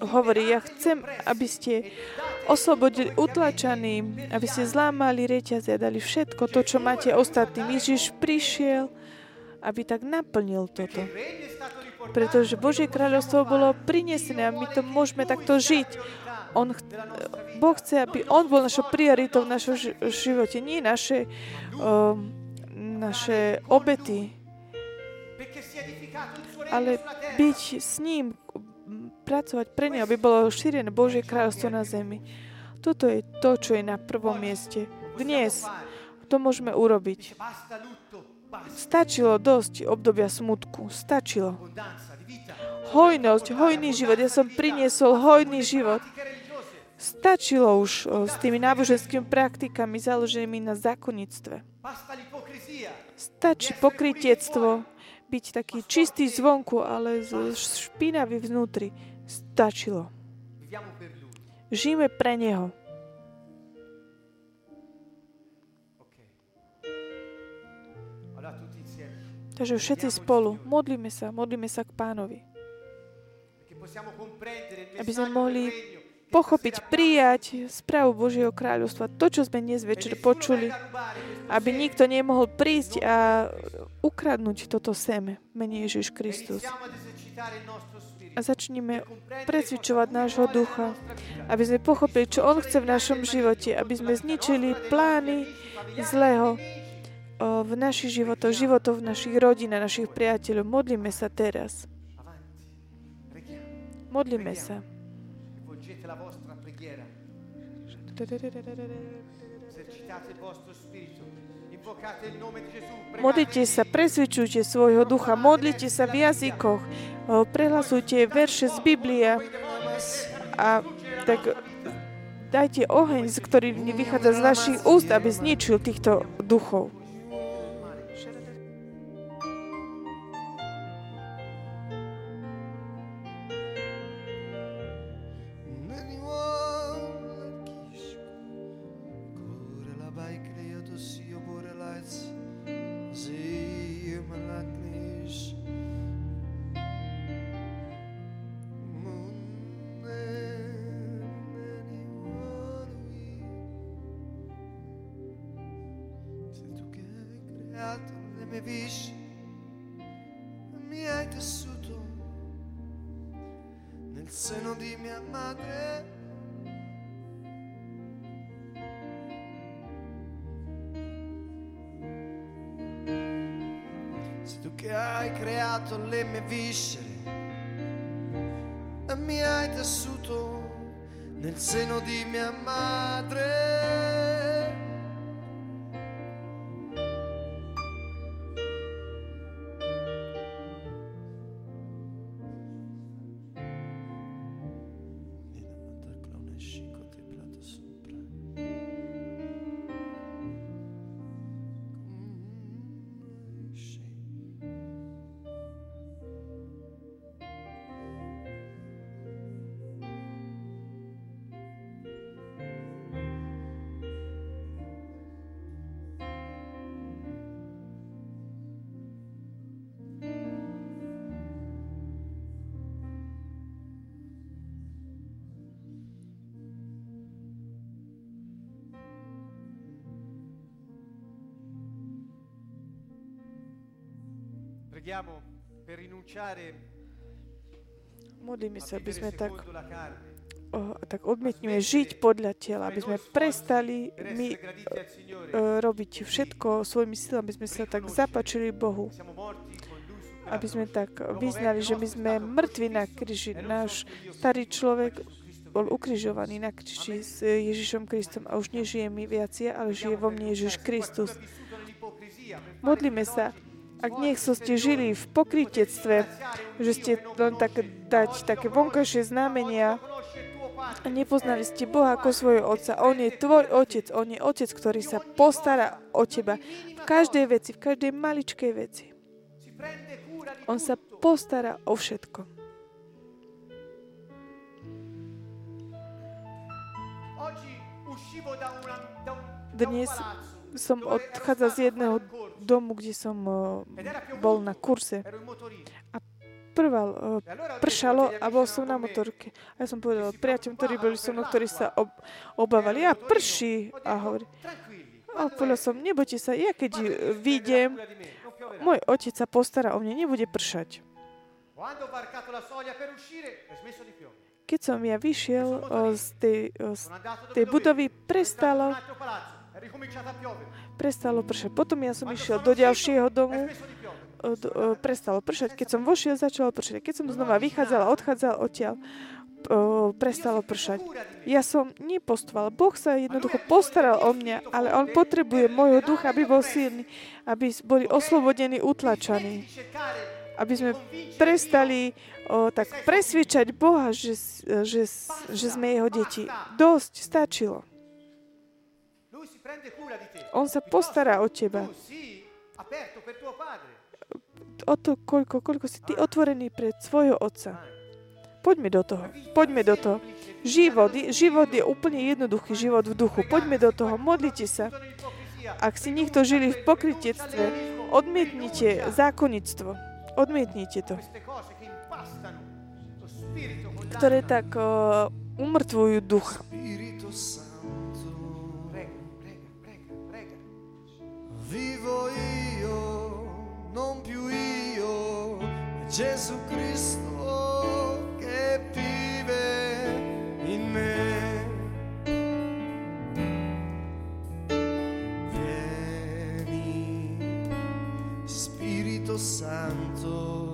hovorí, ja chcem, aby ste oslobodili utlačaní, aby ste zlámali reťaze dali všetko to, čo máte ostatným. Ježiš prišiel, aby tak naplnil toto. Pretože Božie kráľovstvo bolo prinesené a my to môžeme takto žiť. On, boh chce, aby On bol našou prioritou v našom ži- živote, nie naše, um, naše obety, ale byť s ním, pracovať pre ne, aby bolo šírené Božie kráľovstvo na zemi. Toto je to, čo je na prvom mieste. Dnes to môžeme urobiť. Stačilo dosť obdobia smutku. Stačilo. Hojnosť, hojný život. Ja som priniesol hojný život. Stačilo už o, s tými náboženskými praktikami založenými na zákonnictve. Stačí pokrytiectvo, byť taký čistý zvonku, ale špinavý vnútri. Stačilo. Žijeme pre Neho. Takže všetci spolu, modlíme sa, modlíme sa k pánovi. Aby sme mohli Pochopiť, prijať správu Božieho kráľovstva. To, čo sme dnes večer počuli. a Aby nikto nemohol prísť a ukradnúť toto seme, menej Ježiš Kristus. A začneme presvičovať nášho ducha, aby sme pochopili, čo On chce v našom živote, aby sme zničili plány zlého v našich životoch, životoch v našich rodinách, našich priateľov. Modlíme sa teraz. Modlíme sa. Rivolgete la vostra preghiera. Esercitate il vostro spirito. Modlite sa, presvičujte svojho ducha, modlite sa v jazykoch, prehlasujte verše z Biblie a tak dajte oheň, z ktorý vychádza z vašich úst, aby zničil týchto duchov. Modlíme sa, aby sme tak, o, tak odmietneme žiť podľa tela, aby sme prestali my Signore. e, robiť všetko svojimi silami, aby sme sa tak zapačili Bohu. Aby sme tak vyznali, že my sme mŕtvi na kríži. Náš starý človek bol ukrižovaný na kríži s Ježišom Kristom a už nežije mi viac ja, ale žije vo mne Ježiš Kristus. Modlíme sa, ak nech so ste žili v pokrytectve, že ste len tak dať také vonkajšie znamenia a nepoznali ste Boha ako svojho Otca. On je tvoj Otec, On je Otec, ktorý sa postará o teba v každej veci, v každej maličkej veci. On sa postará o všetko. Dnes som odchádzal z jedného domu, kde som eh, bol na kurse. Prval, eh, pršalo a bol som na motorke. A ja som povedal priateľom, ktorí boli so mnou, ktorí sa ob, obávali. Ja prší. A hovorí. A povedal som, nebojte sa, ja keď eh, vyjdem, môj otec sa postará o mne, nebude pršať. Keď som ja vyšiel z tej, z tej budovy, prestalo, prestalo pršať. Potom ja som išiel do ďalšieho domu, do- prestalo pršať. Keď som vošiel, začalo pršať. Keď som znova vychádzal a odchádzal odtiaľ, prestalo pršať. Ja som nepostoval. Boh sa jednoducho postaral o mňa, ale On potrebuje môjho ducha, aby bol silný, aby boli oslobodení, utlačaní. Aby sme prestali o, tak presviečať Boha, že, že, že sme Jeho deti. Dosť, stačilo. On sa postará o teba. o to, koľko, koľko si ty otvorený pred svojho Otca. Poďme do toho. Poďme do toho. Život, je- život je úplne jednoduchý život v duchu. Poďme do toho. Modlite sa. Ak si niekto žili v pokrytectve, odmietnite zákonnictvo. Odmietnite to. Ktoré tak uh, umrtvujú ducha. Vivo io, non più io, ma Gesù Cristo che vive in me. Vieni, Spirito Santo,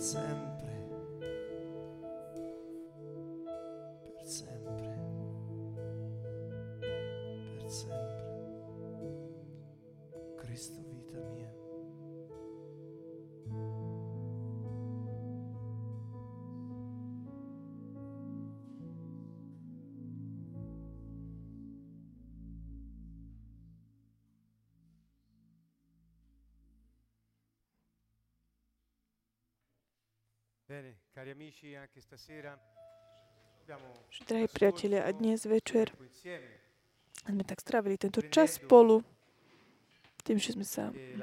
and Drahí priatelia, a dnes večer sme tak strávili tento čas spolu, tým, že sme sa e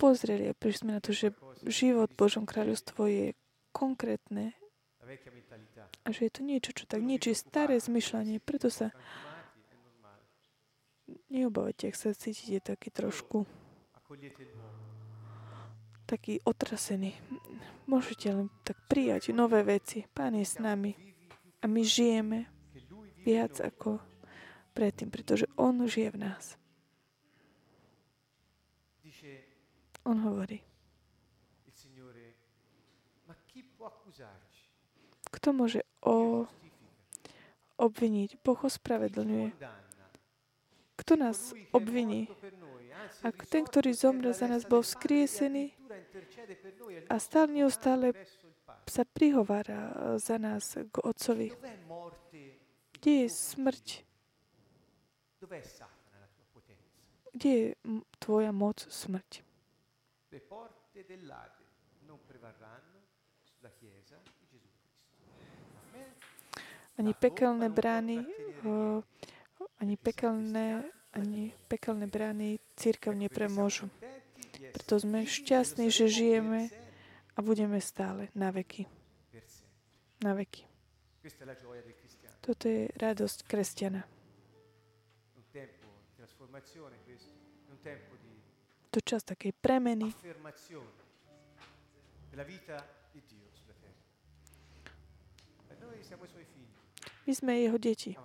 pozreli a prišli sme na to, že život v Božom kráľovstve je konkrétne a že je to niečo, čo tak niečí staré zmyšľanie. Preto sa neobávajte, ak sa cítite taký trošku. Taký otrasený. Môžete len tak prijať nové veci. Pán je s nami a my žijeme viac ako predtým, pretože On žije v nás. On hovorí, kto môže o, obviniť? Boh ospravedlňuje. Kto nás obviní? È ten, ktorý zomrel za nás, bol vzkriesený a stále neustále sa prihovára za nás k Otcovi. Kde je smrť? Kde je tvoja moc smrť? Ani pekelné brány, ani pekelné, ani pekelné brány církev nepremôžu. Preto sme šťastní, že žijeme a budeme stále na veky. Na veky. Toto je radosť kresťana. To čas takej premeny, my sme jeho deti.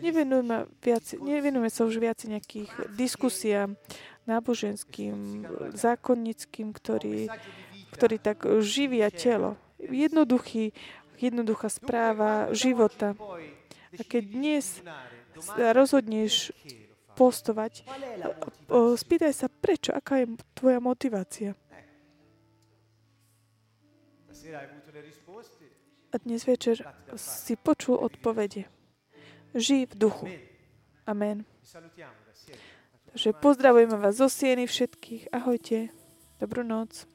Nevenujeme, viac, nevenujeme sa už viac nejakých diskusiám náboženským, zákonnickým, ktorí, ktorí tak živia telo. Jednoduchý, jednoduchá správa života. A keď dnes rozhodneš postovať, spýtaj sa, prečo, aká je tvoja motivácia. A dnes večer si počul odpovede. Žij v duchu. Amen. Takže pozdravujeme vás zo Sieny všetkých. Ahojte. Dobrú noc.